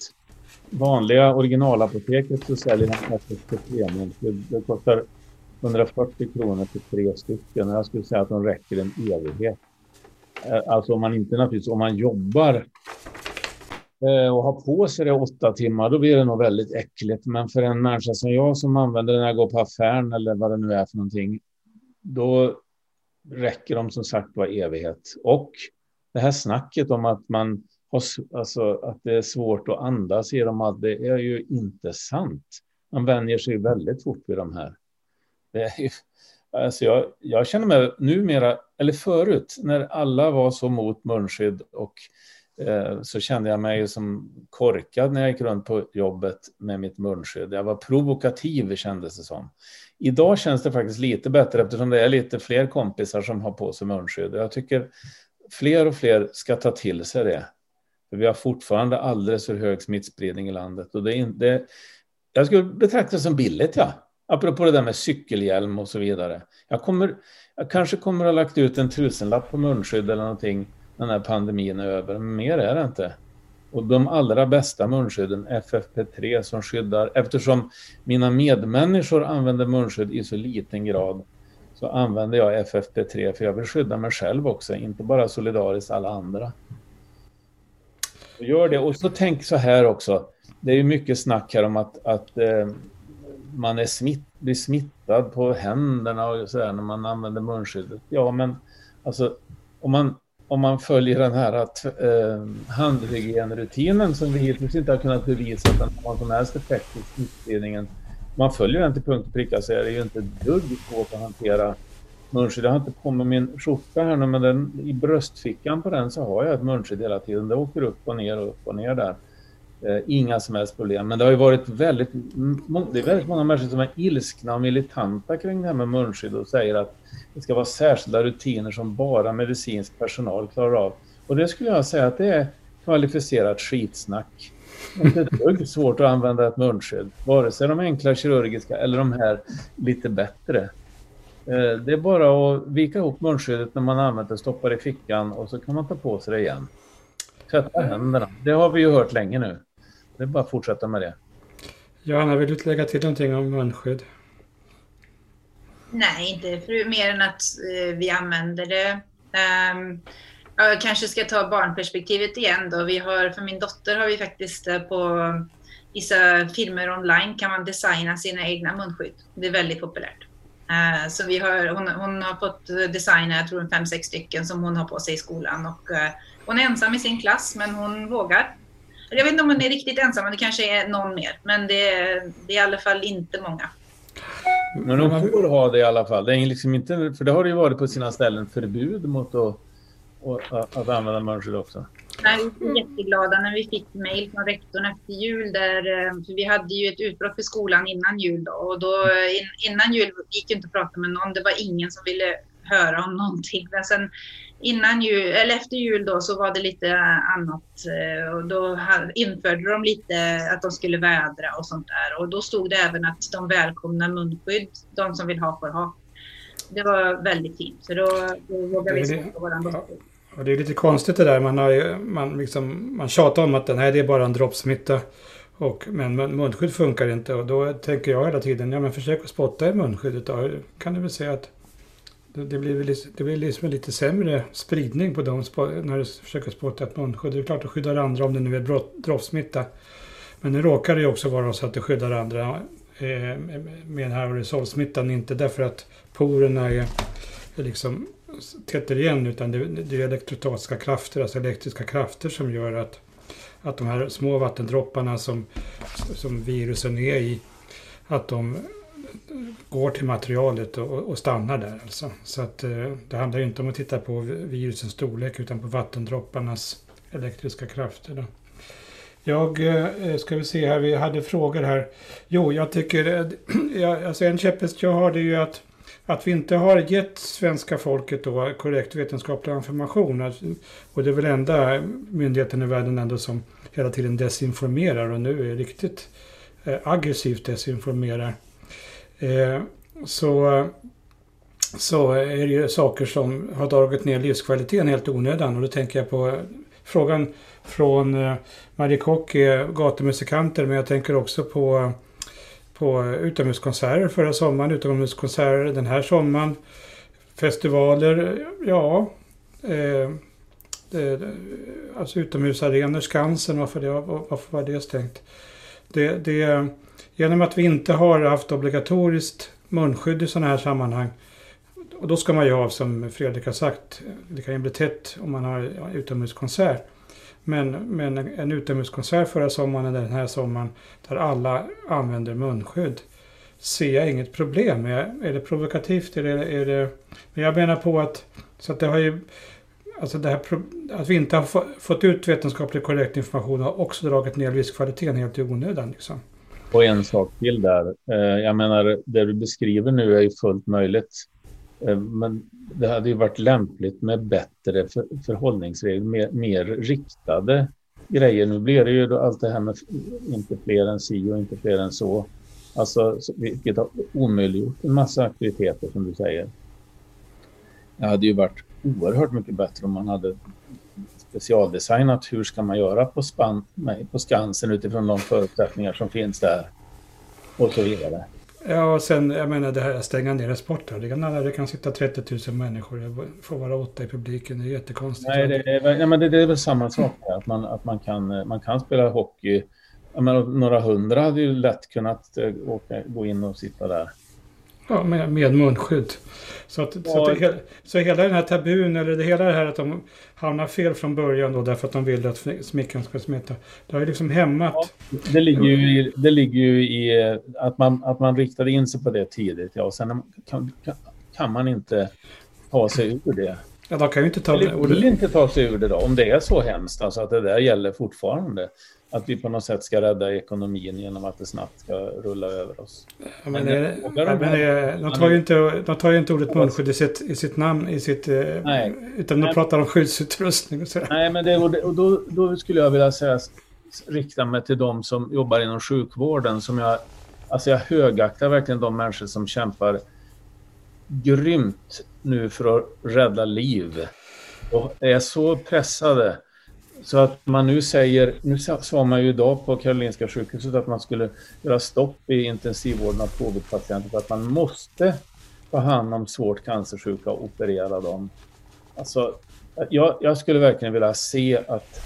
vanliga originalapoteket så säljer man FFP premiumskydd. Det kostar 140 kronor för tre stycken. Jag skulle säga att de räcker en evighet. Eh, alltså om man inte naturligtvis, om man jobbar Eh, och har på sig det åtta timmar, då blir det nog väldigt äckligt. Men för en människa som jag som använder det när jag går på affären eller vad det nu är för någonting, då räcker de som sagt var evighet. Och det här snacket om att man har, alltså att det är svårt att andas i dem, att det är ju inte sant. Man vänjer sig väldigt fort vid de här. Det är ju, alltså jag, jag känner mig numera, eller förut, när alla var så mot munskydd och Eh, så kände jag mig som korkad när jag gick runt på jobbet med mitt munskydd. Jag var provokativ kändes det som. Idag känns det faktiskt lite bättre eftersom det är lite fler kompisar som har på sig munskydd. Jag tycker fler och fler ska ta till sig det. För vi har fortfarande alldeles för hög smittspridning i landet. Och det är inte, jag skulle betrakta det som billigt, ja. Apropå det där med cykelhjälm och så vidare. Jag, kommer, jag kanske kommer att ha lagt ut en tusenlapp på munskydd eller någonting den här pandemin är över. Men mer är det inte. Och de allra bästa munskydden, FFP3, som skyddar, eftersom mina medmänniskor använder munskydd i så liten grad, så använder jag FFP3 för jag vill skydda mig själv också, inte bara solidariskt alla andra. Och gör det. Och så tänk så här också, det är ju mycket snack här om att, att eh, man är smitt, blir smittad på händerna och så där när man använder munskyddet. Ja, men alltså om man om man följer den här att, eh, handhygienrutinen som vi hittills inte har kunnat bevisa att den har någon som helst effekt på smittspridningen. Om Man följer den till punkt och pricka så är det ju inte ett dugg svårt att hantera munskydd. Jag har inte på mig min skjorta här nu men den, i bröstfickan på den så har jag ett munskydd hela tiden. Det åker upp och ner och upp och ner där. Eh, inga som helst problem. Men det har ju varit väldigt, det är väldigt många människor som är ilskna och militanta kring det här med munskydd och säger att det ska vara särskilda rutiner som bara medicinsk personal klarar av. Och det skulle jag säga att det är kvalificerat skitsnack. Det är inte ett dugg svårt att använda ett munskydd, vare sig de enkla kirurgiska eller de här lite bättre. Eh, det är bara att vika ihop munskyddet när man använt det, stoppa det i fickan och så kan man ta på sig det igen. Tvätta händerna. Det har vi ju hört länge nu. Det är bara att fortsätta med det. Johanna, vill du lägga till någonting om munskydd? Nej, inte för, mer än att eh, vi använder det. Um, jag kanske ska ta barnperspektivet igen då. Vi har, för min dotter har vi faktiskt eh, på vissa filmer online kan man designa sina egna munskydd. Det är väldigt populärt. Uh, så vi har, hon, hon, har fått designa, jag tror fem, sex stycken som hon har på sig i skolan. Och, uh, hon är ensam i sin klass, men hon vågar. Jag vet inte om hon är riktigt ensam, men det kanske är någon mer. Men det, det är i alla fall inte många. Men de får ha det i alla fall. Det är liksom inte, för det har det ju varit på sina ställen förbud mot att, att, att använda munskydd också. Nej, vi var jätteglada när vi fick mejl från rektorn efter jul. Där, eh, för vi hade ju ett utbrott för skolan innan jul. Då, och då, innan jul gick det inte att prata med någon. Det var ingen som ville höra om någonting. Men sen innan jul, eller efter jul då så var det lite annat. Eh, och då införde de lite att de skulle vädra och sånt där. Och då stod det även att de välkomnar munskydd. De som vill ha får ha. Det var väldigt fint. Så då, då vågade vi på våran dotter. Det är lite konstigt det där. Man, har, man, liksom, man tjatar om att den här det är bara en droppsmitta. Och, men munskydd funkar inte och då tänker jag hela tiden, ja men försök att spotta i munskyddet då. Kan du väl säga att det blir, det blir liksom lite sämre spridning på dem när du försöker spotta ett munskydd. Det är klart att skyddar andra om det nu är droppsmitta. Men nu råkar det ju också vara så att det skyddar andra eh, med den här aerosolsmittan. Inte därför att porerna är, är liksom täter igen utan det, det är elektrostatiska krafter, alltså elektriska krafter som gör att, att de här små vattendropparna som, som virusen är i, att de går till materialet och, och stannar där. Alltså. Så att, eh, det handlar inte om att titta på virusens storlek utan på vattendropparnas elektriska krafter. Då. Jag eh, ska vi se här, vi hade frågor här. Jo, jag tycker, eh, [clears throat] alltså en käpphäst jag har det är ju att, att vi inte har gett svenska folket då korrekt vetenskaplig information. Och det är väl enda myndigheten i världen ändå som hela tiden desinformerar och nu är riktigt eh, aggressivt desinformerar. Eh, så, så är det ju saker som har dragit ner livskvaliteten helt onödan. Och då tänker jag på frågan från eh, Marie Kock, gatumusikanter, men jag tänker också på, på utomhuskonserter förra sommaren, utomhuskonserter den här sommaren, festivaler, ja, eh, det, alltså utomhusarenor, Skansen, varför, det, varför var det stängt? Det, det, Genom att vi inte har haft obligatoriskt munskydd i sådana här sammanhang och då ska man ju ha, som Fredrik har sagt, det kan ju bli tätt om man har utomhuskonsert. Men, men en utomhuskonsert förra sommaren eller den här sommaren där alla använder munskydd ser jag inget problem med. Är det provokativt? Är det, är det... Men jag menar på att, så att det har ju, alltså det här, att vi inte har fått ut vetenskapligt korrekt information har också dragit ner livskvaliteten helt i onödan. Liksom. Och en sak till där. Eh, jag menar, det du beskriver nu är ju fullt möjligt. Eh, men det hade ju varit lämpligt med bättre förhållningsregler, mer, mer riktade grejer. Nu blir det ju allt det här med inte fler än si och inte fler än så. Alltså, vilket har omöjliggjort en massa aktiviteter som du säger. Det hade ju varit oerhört mycket bättre om man hade specialdesignat hur ska man göra på, span, nej, på Skansen utifrån de förutsättningar som finns där och så vidare. Ja, och sen jag menar det här att stänga ner en sportarena där det kan sitta 30 000 människor. Det får vara åtta i publiken. Det är jättekonstigt. Nej, det är, ja, men det, det, är väl samma sak. Att man, att man, kan, man kan spela hockey. Menar, några hundra hade ju lätt kunnat eh, åka, gå in och sitta där. Ja, med, med munskydd. Så, att, ja. så, att det, så hela den här tabun, eller det hela det här att de hamnar fel från början då därför att de vill att smickan ska smitta. Det har ju liksom hämmat. Ja, det, ligger ju i, det ligger ju i att man, att man riktar in sig på det tidigt. Ja, och sen kan, kan man inte ta sig ur det. Ja, de kan ju inte ta Eller vill inte ta sig ur det då, om det är så hemskt, alltså att det där gäller fortfarande att vi på något sätt ska rädda ekonomin genom att det snabbt ska rulla över oss. Ja, men det, ja, men det, de, tar ju inte, de tar ju inte ordet munskydd i sitt, i sitt namn, i sitt, eh, Nej. utan de Nej. pratar om skyddsutrustning och sådär. Nej, men det, och då, då skulle jag vilja säga, rikta mig till de som jobbar inom sjukvården. Som jag, alltså jag högaktar verkligen de människor som kämpar grymt nu för att rädda liv och är så pressade så att man nu säger, nu sa man ju idag på Karolinska sjukhuset att man skulle göra stopp i intensivvården av covidpatienter för att man måste ta hand om svårt cancersjuka och operera dem. Alltså, jag, jag skulle verkligen vilja se att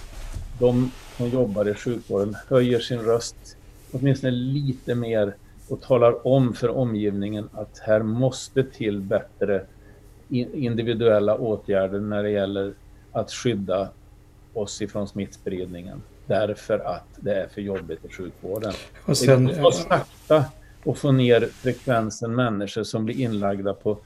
de som jobbar i sjukvården höjer sin röst åtminstone lite mer och talar om för omgivningen att här måste till bättre individuella åtgärder när det gäller att skydda oss ifrån smittspridningen därför att det är för jobbigt i sjukvården. Och sen, det går sakta att få ner frekvensen människor som blir inlagda på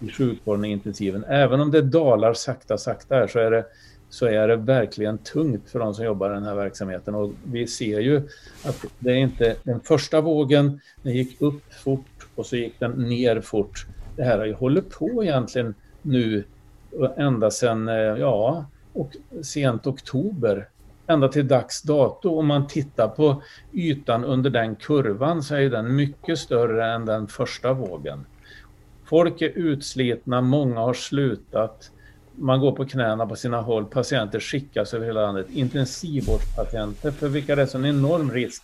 i sjukvården och intensiven. Även om det dalar sakta, sakta här så är det, så är det verkligen tungt för de som jobbar i den här verksamheten. Och vi ser ju att det är inte den första vågen, den gick upp fort och så gick den ner fort. Det här har ju hållit på egentligen nu ända sedan, eh, ja, och sent oktober ända till dags dato. Om man tittar på ytan under den kurvan så är den mycket större än den första vågen. Folk är utslitna, många har slutat. Man går på knäna på sina håll, patienter skickas över hela landet. Intensivvårdspatienter för vilka det är en enorm risk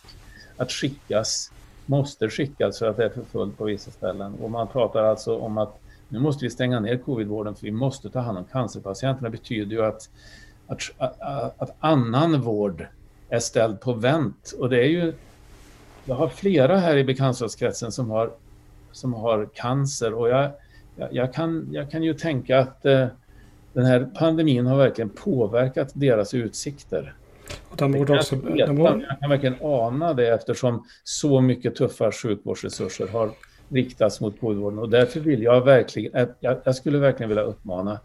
att skickas, måste skickas för att det är för fullt på vissa ställen. Och man pratar alltså om att nu måste vi stänga ner covidvården för vi måste ta hand om cancerpatienterna. Det betyder ju att, att, att, att annan vård är ställd på vänt. Och det är ju, jag har flera här i bekantskapskretsen som har, som har cancer och jag, jag, jag kan, jag kan ju tänka att eh, den här pandemin har verkligen påverkat deras utsikter. Och de borde också, de borde... Jag kan verkligen ana det eftersom så mycket tuffa sjukvårdsresurser har riktas mot covidvården och därför vill jag verkligen, jag, jag skulle verkligen vilja uppmana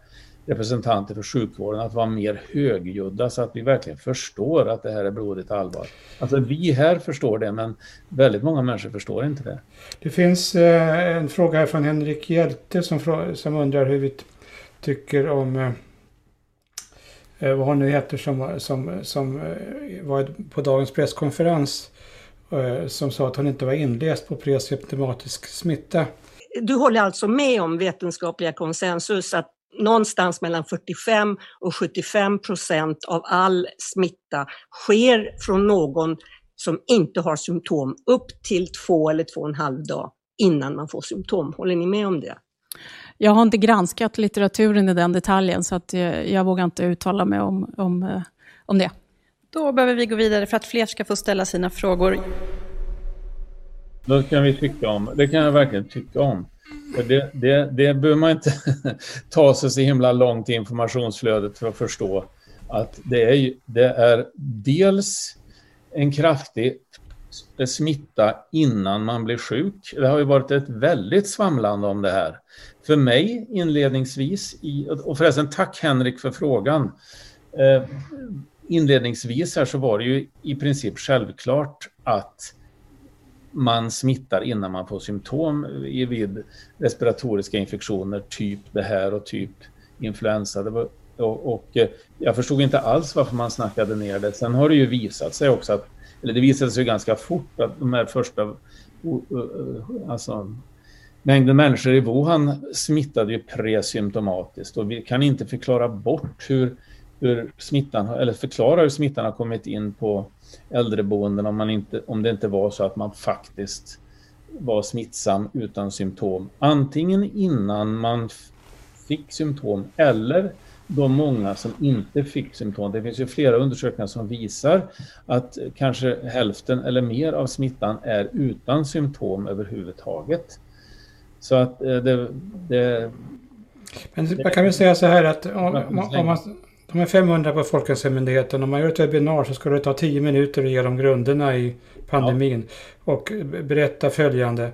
representanter för sjukvården att vara mer högljudda så att vi verkligen förstår att det här är blodigt allvar. Alltså vi här förstår det men väldigt många människor förstår inte det. Det finns eh, en fråga här från Henrik Hjälte som, som undrar hur vi tycker om eh, eh, vad hon nu heter som, som, som eh, var på dagens presskonferens Eh, som sa att hon inte var inläst på presymptomatisk smitta. Du håller alltså med om vetenskapliga konsensus att någonstans mellan 45 och 75 procent av all smitta sker från någon som inte har symptom upp till två eller två och en halv dag innan man får symptom. Håller ni med om det? Jag har inte granskat litteraturen i den detaljen så att jag, jag vågar inte uttala mig om, om, eh, om det. Då behöver vi gå vidare för att fler ska få ställa sina frågor. Det kan vi tycka om. Det kan jag verkligen tycka om. Det, det, det behöver man inte [laughs] ta sig så himla långt i informationsflödet för att förstå att det är, det är dels en kraftig smitta innan man blir sjuk. Det har ju varit ett väldigt svamlande om det här. För mig inledningsvis, i, och förresten tack Henrik för frågan. Eh, inledningsvis här så var det ju i princip självklart att man smittar innan man får symptom vid respiratoriska infektioner, typ det här och typ influensa. Var, och, och, eh, jag förstod inte alls varför man snackade ner det. Sen har det ju visat sig också att, eller det visade sig ganska fort att de här första, alltså mängden människor i Wuhan smittade ju presymptomatiskt och vi kan inte förklara bort hur hur smittan, eller förklara hur smittan har kommit in på äldreboenden om, man inte, om det inte var så att man faktiskt var smittsam utan symptom. Antingen innan man fick symptom eller de många som inte fick symptom. Det finns ju flera undersökningar som visar att kanske hälften eller mer av smittan är utan symptom överhuvudtaget. Så att eh, det... det Men man kan väl säga så här att om, om man de är 500 på Folkhälsomyndigheten. Om man gör ett webbinar så ska det ta 10 minuter att ge dem grunderna i pandemin. Ja. Och berätta följande.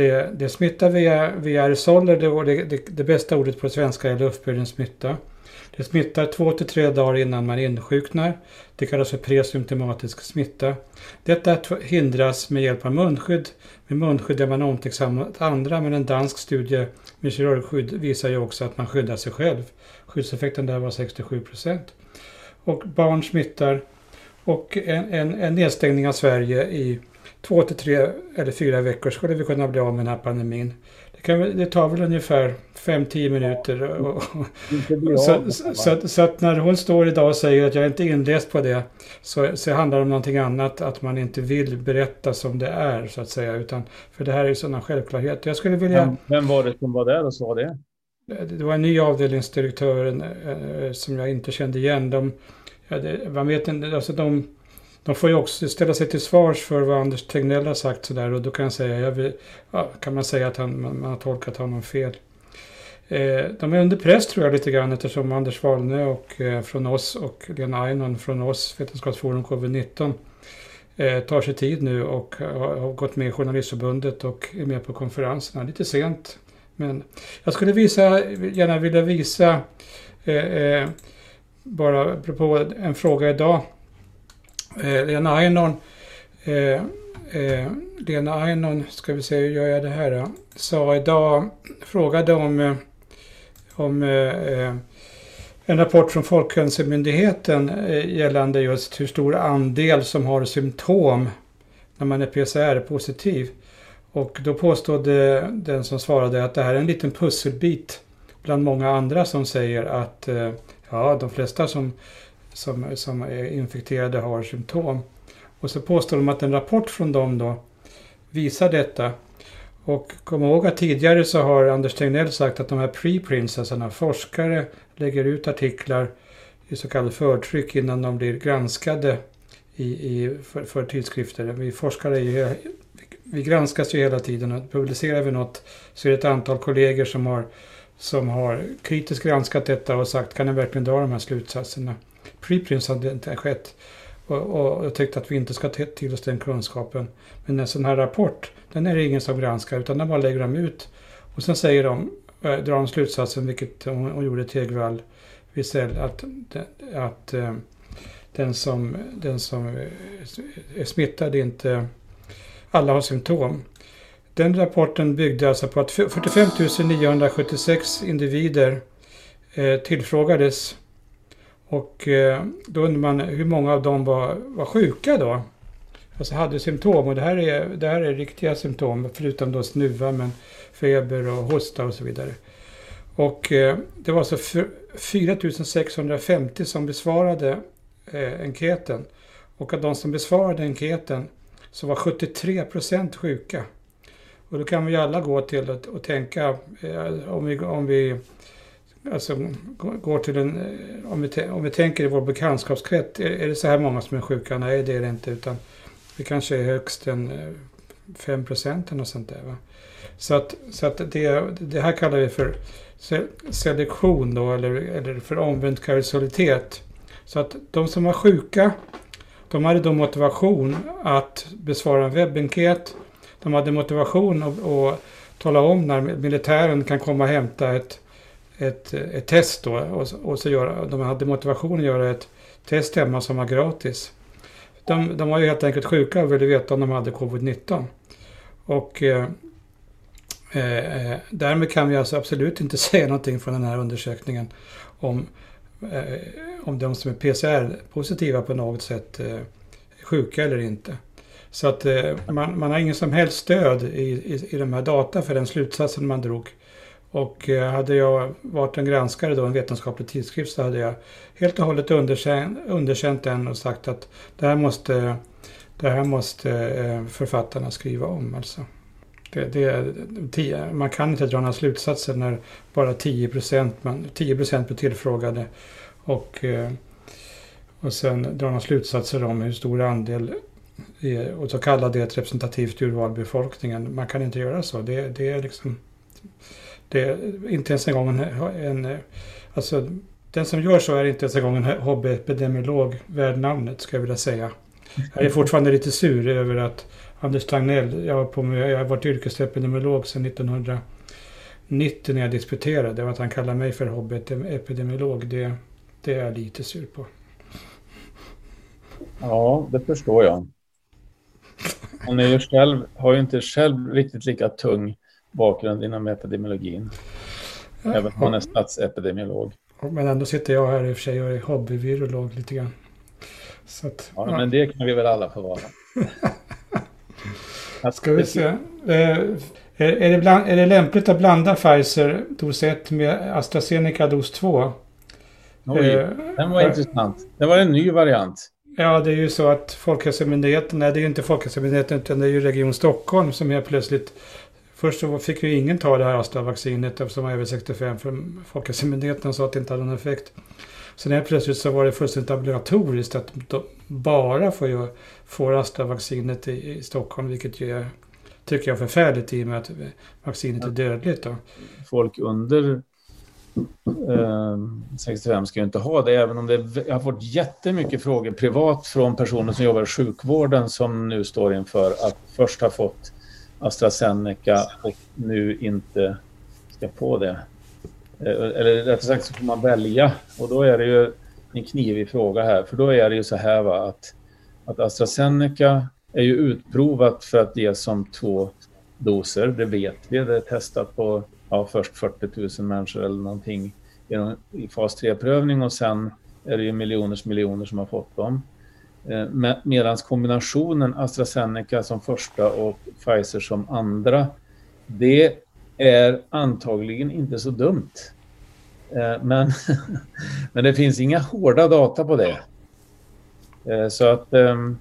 Det, det smittar via, via aerosoler. Det, det, det, bästa ordet på svenska är luftburen smitta. Det smittar två till tre dagar innan man insjuknar. Det kallas för presymptomatisk smitta. Detta hindras med hjälp av munskydd. Med munskydd är man omtänksam mot andra men en dansk studie med kirurgskydd visar ju också att man skyddar sig själv. Skyddseffekten där var 67 procent. Och barn smittar och en, en, en nedstängning av Sverige i två till tre eller fyra veckor skulle vi kunna bli av med den här pandemin. det, kan, det tar väl ungefär 5-10 minuter. Och, så, så, så, så, att när hon står idag och säger att jag är inte inläst på det så, så handlar det om någonting annat. Att man inte vill berätta som det är så att säga. Utan, för det här är ju sådana självklarheter. Jag skulle vilja... Vem, vem var det som var där och sa det? Det var en ny avdelningsdirektör eh, som jag inte kände igen. De, ja, det, man vet inte, alltså de de får ju också ställa sig till svars för vad Anders Tegnell har sagt sådär och då kan, jag säga, jag vill, ja, kan man säga att han, man, man har tolkat honom fel. Eh, de är under press tror jag lite grann eftersom Anders Wallne och, eh, från oss och Lena Einon från oss, Vetenskapsforum covid-19, eh, tar sig tid nu och har, har gått med i Journalistförbundet och är med på konferenserna. Lite sent. Men jag skulle visa, gärna vilja visa, eh, eh, bara på en fråga idag Eh, Lena Einon, eh, eh, Lena Einon, ska vi se hur gör jag det här då? Sa idag, frågade om, eh, om eh, eh, en rapport från Folkhälsomyndigheten eh, gällande just hur stor andel som har symptom när man är PCR-positiv. Och då påstod den som svarade att det här är en liten pusselbit bland många andra som säger att ja, de flesta som som, som är infekterade har symptom. Och så påstår de att en rapport från dem då visar detta. Och kom ihåg att tidigare så har Anders Tegnell sagt att de här preprints, alltså när forskare lägger ut artiklar i så kallade förtryck innan de blir granskade i, i, för, för tidskrifter. Vi forskare är ju, vi granskas ju hela tiden och publicerar vi något så är det ett antal kollegor som har, som har kritiskt granskat detta och sagt kan ni verkligen dra de här slutsatserna? Preprints hade inte skett. Och, och jag tyckte att vi inte ska ta till oss den kunskapen. Men en sån här rapport, den är det ingen som granskar utan den bara lägger de ut. Och sen säger de, äh, drar de slutsatsen, vilket hon, hon gjorde Tegvall Wisell, att, att äh, den, som, den som är smittad inte, alla har symptom. Den rapporten byggde alltså på att 45 976 individer eh, tillfrågades och eh, då undrar man hur många av dem var, var sjuka då? Alltså hade symptom och det här är, det här är riktiga symptom förutom då snuva men feber och hosta och så vidare. Och eh, det var alltså 4650 som besvarade eh, enkäten. Och av de som besvarade enkäten så var 73 procent sjuka. Och då kan vi alla gå till och, och tänka eh, om vi, om vi alltså, går till en, eh, om vi, om vi tänker i vår bekantskapskrets, är, är det så här många som är sjuka? Nej, det är det inte, utan det kanske är högst en eh, 5 procent eller sånt där. Va? Så att, så att det, det här kallar vi för selektion då, eller, eller för omvänd kausalitet. Så att de som var sjuka, de hade då motivation att besvara en webbenkät. De hade motivation att, att tala om när militären kan komma och hämta ett ett, ett test då och, och så göra, de hade motivation att göra ett test hemma som var gratis. De, de var ju helt enkelt sjuka och ville veta om de hade covid-19. Och eh, eh, därmed kan vi alltså absolut inte [laughs] säga någonting från den här undersökningen om, eh, om de som är PCR-positiva på något sätt eh, är sjuka eller inte. Så att eh, man, man har ingen som helst stöd i, i, i de här data för den slutsatsen man drog. Och eh, hade jag varit en granskare då, en vetenskaplig tidskrift, så hade jag helt och hållet underkänt, underkänt den och sagt att det här måste, det här måste eh, författarna skriva om. Alltså. Det, det, man kan inte dra några slutsatser när bara 10 procent blir tillfrågade. Och, eh, och sen dra några slutsatser om hur stor andel och så kalla det ett representativt urval befolkningen. Man kan inte göra så. Det, det är liksom det är inte ens en gång en, en alltså den som gör så är inte ens en gång en hobbyepidemiolog värd namnet, ska jag vilja säga. Jag är fortfarande lite sur över att Anders Tagnell, jag har, på jag har varit yrkesepidemiolog sedan 1990 när jag disputerade, och att han kallar mig för hobbyepidemiolog, det, det är jag lite sur på. Ja, det förstår jag. Han är ju själv, har ju inte själv riktigt lika tung bakgrund inom epidemiologin. Ja. Även om man är statsepidemiolog. Men ändå sitter jag här i och för sig och är hobbyvirolog lite grann. Så att, ja, ja, men det kan vi väl alla få vara. [laughs] Ska vi se. Eh, Är, är, det bland, är det lämpligt att blanda Pfizer dos 1 med AstraZeneca dos 2? Oj, eh, den var intressant. Det var en ny variant. Ja, det är ju så att Folkhälsomyndigheten, nej det är ju inte Folkhälsomyndigheten utan det är ju Region Stockholm som helt plötsligt Först så fick ju ingen ta det här Astra-vaccinet eftersom man var över 65 för Folkhälsomyndigheten sa att det inte hade någon effekt. Sen helt plötsligt så var det fullständigt obligatoriskt att de bara får, får Astra-vaccinet i, i, Stockholm vilket ju är, tycker jag är förfärligt i och med att vaccinet är dödligt. Då. Folk under eh, 65 ska ju inte ha det, även om det, jag har fått jättemycket frågor privat från personer som jobbar i sjukvården som nu står inför att först ha fått AstraZeneca och nu inte ska få det. Eh, eller rättare sagt så får man välja och då är det ju en knivig fråga här för då är det ju så här va, att, att AstraZeneca är ju utprovat för att ges som två doser, det vet vi. Det är testat på ja, först 40 000 människor eller någonting i fas 3-prövning och sen är det ju miljoners miljoner som har fått dem. Eh, Medan kombinationen AstraZeneca som första och Pfizer som andra, det är antagligen inte så dumt. Eh, men, [laughs] men det finns inga hårda data på det. Eh, så att... Ehm,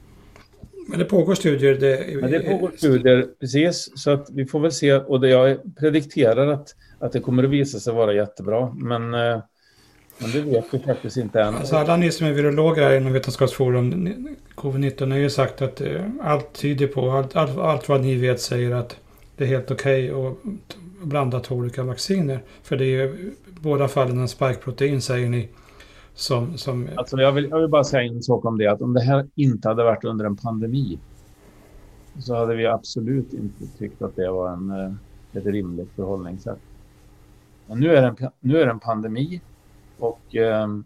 men det pågår studier? Det, men det pågår studier, precis. Så att vi får väl se. Och det jag predikterar att, att det kommer att visa sig vara jättebra. Men men det vet vi faktiskt inte än. Alltså alla ni som är virologer här inom Vetenskapsforum covid-19 har ju sagt att eh, allt tyder på, allt, allt, allt vad ni vet säger att det är helt okej okay att blanda två olika vacciner. För det är ju i båda fallen en spikeprotein säger ni. Som, som... Alltså jag, vill, jag vill bara säga en sak om det, att om det här inte hade varit under en pandemi så hade vi absolut inte tyckt att det var en, eh, ett rimligt förhållningssätt. Men nu är det en, nu är det en pandemi och ehm,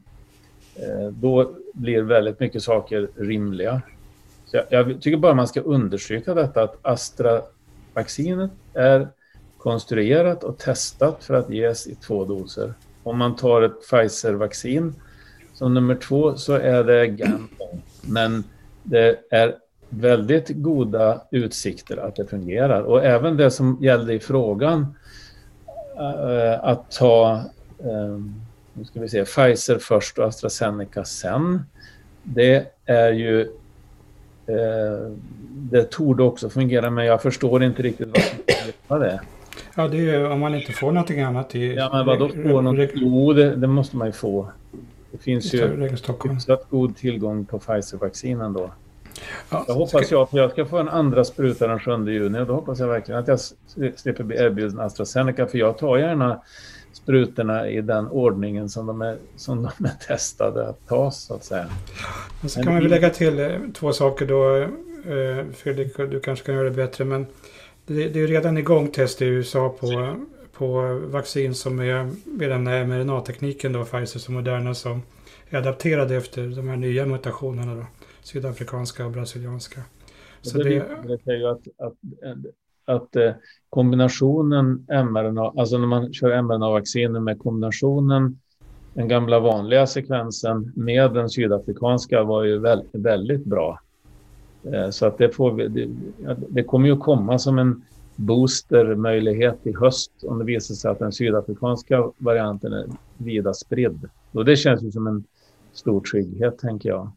eh, då blir väldigt mycket saker rimliga. Så jag, jag, tycker bara man ska understryka detta att Astra-vaccinet är konstruerat och testat för att ges i två doser. Om man tar ett Pfizer-vaccin som nummer två så är det Ganton. Men det är väldigt goda utsikter att det fungerar. Och även det som gällde i frågan, eh, att ta ehm, nu ska vi se, Pfizer först och AstraZeneca sen. Det är ju eh, det torde också fungera men jag förstår inte riktigt vad det. Ja, det är om man inte får någonting annat i... Ja, men vadå få något? Jo, det, det, måste man ju få. Det finns ju hyfsat god tillgång på Pfizer-vaccinen då. Ja, jag hoppas jag, för jag ska få en andra spruta den 7 juni och då hoppas jag verkligen att jag slipper bli erbjuden AstraZeneca för jag tar gärna sprutorna i den ordningen som de är, som de är testade att tas så att säga. Och så kan man väl lägga till eh, två saker då. Eh, Fredrik, du kanske kan göra det bättre men det, det är redan igång test i USA på, på vaccin som är med den mRNA-tekniken då, Pfizer och Moderna som är adapterade efter de här nya mutationerna då. Sydafrikanska och brasilianska. Så det, det, det ju att, att att eh, kombinationen mRNA, alltså när man kör mRNA-vacciner med kombinationen den gamla vanliga sekvensen med den sydafrikanska var ju väldigt, väldigt bra. Eh, så att det, får vi, det, det kommer ju komma som en boostermöjlighet i höst om det visar sig att den sydafrikanska varianten är vida spridd. Och det känns ju som en stor trygghet, tänker jag.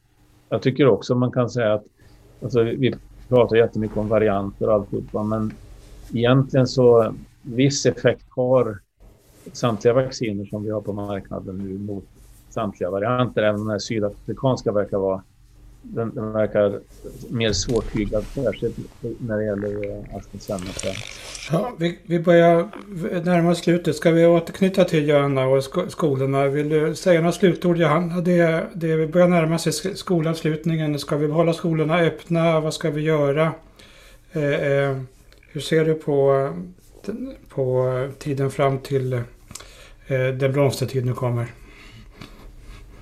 Jag tycker också man kan säga att alltså, vi pratar jättemycket om varianter och alltihopa, men egentligen så viss effekt har samtliga vacciner som vi har på marknaden nu mot samtliga varianter, även om den sydafrikanska verkar vara den, den verkar mer svårtygad, särskilt när det gäller eh, AstraZeneca. Ja, vi, vi börjar närma oss slutet. Ska vi återknyta till Johanna och sko skolorna? Vill du säga några slutord Johanna? Det, det vi börjar närma sig skolavslutningen. Ska vi hålla skolorna öppna? Vad ska vi göra? Eh, eh, hur ser du på, eh, på tiden fram till eh, den blomstertid nu kommer?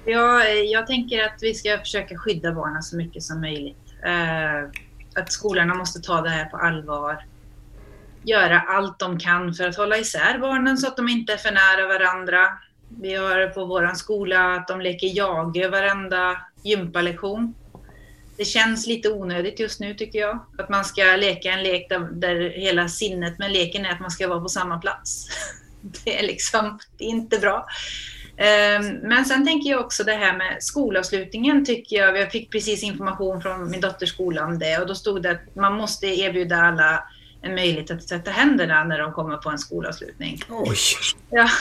Ja, jag tänker att vi ska försöka skydda barnen så mycket som möjligt. Eh, att skolorna måste ta det här på allvar. Göra allt de kan för att hålla isär barnen så att de inte är för nära varandra. Vi har på vår skola att de leker jag varenda gympalektion. det känns lite onödigt just nu tycker jag. Att man ska leka en lek där, där hela sinnet med leken är att man ska vara på samma plats. [laughs] Det är liksom det är inte bra. Ehm, men sen tänker jag också det här med skolavslutningen tycker jag. Jag fick precis information från min dotters skola om det och då stod det att man måste erbjuda alla en möjlighet att sätta händerna när de kommer på en skolavslutning. Oj! Ja. [laughs]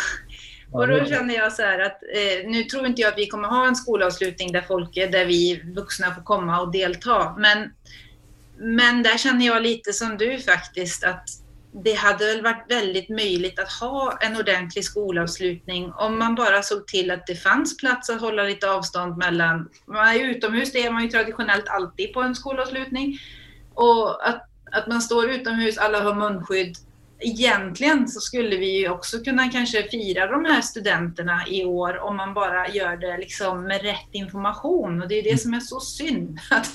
Och då känner jag så här att eh, nu tror inte jag att vi kommer ha en skolavslutning där folk, där vi vuxna får komma och delta. Men, men där känner jag lite som du faktiskt att det hade väl varit väldigt möjligt att ha en ordentlig skolavslutning om man bara såg till att det fanns plats att hålla lite avstånd mellan... Man är utomhus, det är man ju traditionellt alltid på en skolavslutning. Och att, att man står utomhus, alla har munskydd. Egentligen så skulle vi ju också kunna kanske fira de här studenterna i år om man bara gör det liksom med rätt information. Och det är det som är så synd. Att,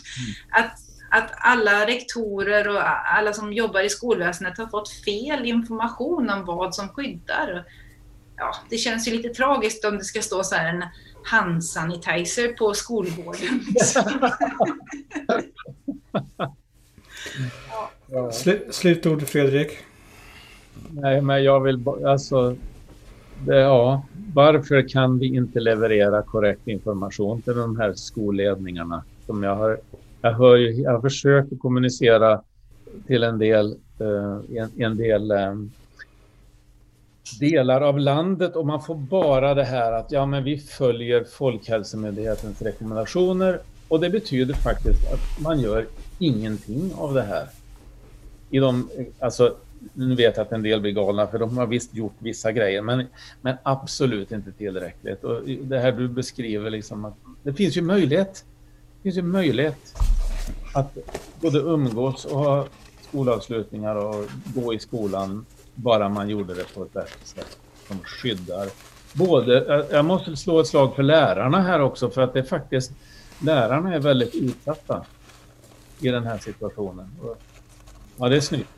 att att alla rektorer och alla som jobbar i skolväsendet har fått fel information om vad som skyddar. Ja, det känns ju lite tragiskt om det ska stå så här en handsanitizer på skolgården. [laughs] ja. Sl slutord Fredrik? Nej, men jag vill alltså det, ja, varför kan vi inte leverera korrekt information till de här skolledningarna som jag har jag, hör ju, jag försöker kommunicera till en del, uh, en, en, del eh, delar av landet och man får bara det här att ja, men vi följer Folkhälsomyndighetens rekommendationer och det betyder faktiskt att man gör ingenting av det här. I de, alltså, nu vet jag att en del blir galna för de har visst gjort vissa grejer men, men absolut inte tillräckligt. Och det här du beskriver liksom att det finns ju möjlighet det finns ju möjlighet att både umgås och ha skolavslutningar och gå i skolan bara man gjorde det på ett bättre sätt som skyddar. Både, jag måste slå ett slag för lärarna här också för att det är faktiskt lärarna är väldigt utsatta i den här situationen. Ja, det är snyggt.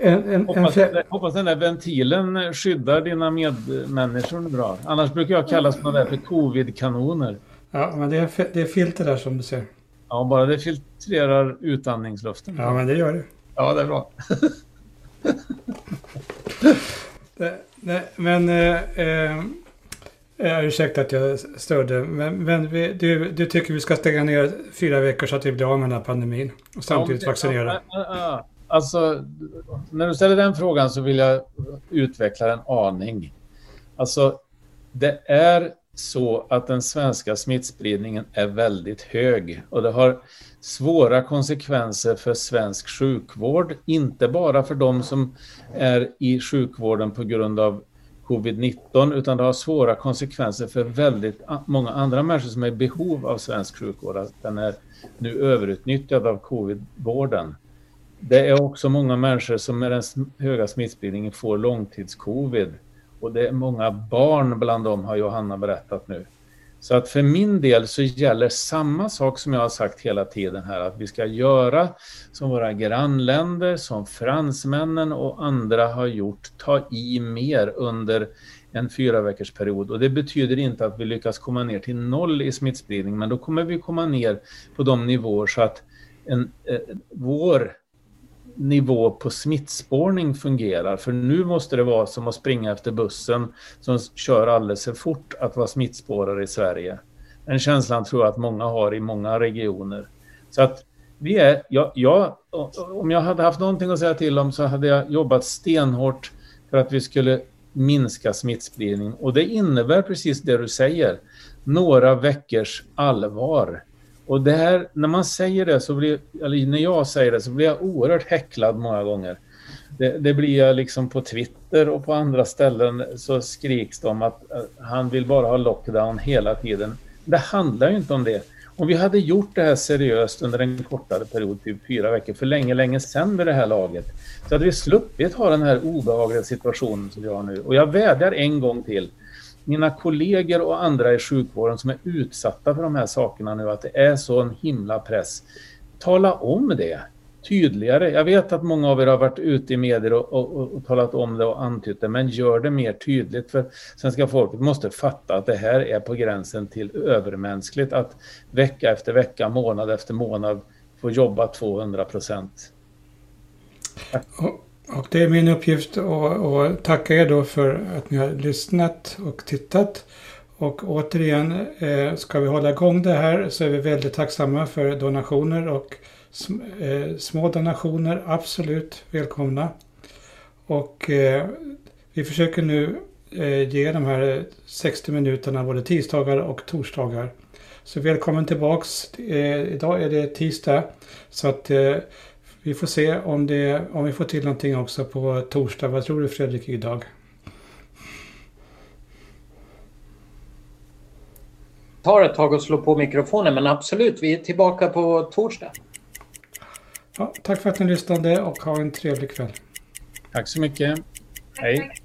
En, en, hoppas, en, hoppas den där ventilen skyddar dina medmänniskor bra. Annars brukar jag kalla sådana där för covid-kanoner. Ja, men det är, det är filter där som du ser. Ja, bara det filtrerar utandningsluften. Ja, men det gör det. Ja, det är bra. [laughs] det, nej, men... Eh, eh, ursäkta att jag störde, men, men vi, du, du tycker vi ska stänga ner fyra veckor så att vi blir av med den här pandemin och samtidigt ja, vaccinera? Ja, ja, alltså, när du ställer den frågan så vill jag utveckla en aning. Alltså, det är så att den svenska smittspridningen är väldigt hög och det har svåra konsekvenser för svensk sjukvård, inte bara för de som är i sjukvården på grund av covid-19 utan det har svåra konsekvenser för väldigt många andra människor som är i behov av svensk sjukvård. Att den är nu överutnyttjad av covid-vården. Det är också många människor som med den höga smittspridningen får långtidscovid och det är många barn bland dem har Johanna berättat nu. Så att för min del så gäller samma sak som jag har sagt hela tiden här, att vi ska göra som våra grannländer, som fransmännen och andra har gjort, ta i mer under en fyra veckors period. Och det betyder inte att vi lyckas komma ner till noll i smittspridning, men då kommer vi komma ner på de nivåer så att en, eh, vår nivå på smittspårning fungerar. För nu måste det vara som att springa efter bussen som kör alldeles för fort att vara smittspårare i Sverige. Den känslan tror jag att många har i många regioner. Så att vi är, jag, jag, om jag hade haft någonting att säga till om så hade jag jobbat stenhårt för att vi skulle minska smittspridning. Och det innebär precis det du säger. Några veckors allvar och det här, när man säger det, så blir, eller när jag säger det, så blir jag oerhört häcklad många gånger. Det, det blir jag liksom på Twitter och på andra ställen så skriks det om att eh, han vill bara ha lockdown hela tiden. Det handlar ju inte om det. Om vi hade gjort det här seriöst under en kortare period, typ fyra veckor, för länge, länge sedan vid det här laget, så hade vi sluppit ha den här obehagliga situationen som vi har nu. Och jag vädjar en gång till mina kollegor och andra i sjukvården som är utsatta för de här sakerna nu, att det är så en himla press. Tala om det. tydligare. Jag vet att många av er har varit ute i medier och, och, och talat om det och antytt det, men gör det mer tydligt för svenska folket måste fatta att det här är på gränsen till övermänskligt att vecka efter vecka, månad efter månad få jobba 200 procent. Och det är min uppgift att tacka er då för att ni har lyssnat och tittat. Och återigen, eh, ska vi hålla igång det här så är vi väldigt tacksamma för donationer och eh, små donationer, absolut välkomna. Och eh, vi försöker nu eh, ge de här 60 minuterna både tisdagar och torsdagar. Så välkommen tillbaks. Eh, idag är det tisdag. Så att eh, vi får se om, det, om vi får till någonting också på torsdag. Vad tror du Fredrik idag? tar ett tag att slå på mikrofonen men absolut, vi är tillbaka på torsdag. Ja, tack för att ni lyssnade och ha en trevlig kväll. Tack så mycket. Hej.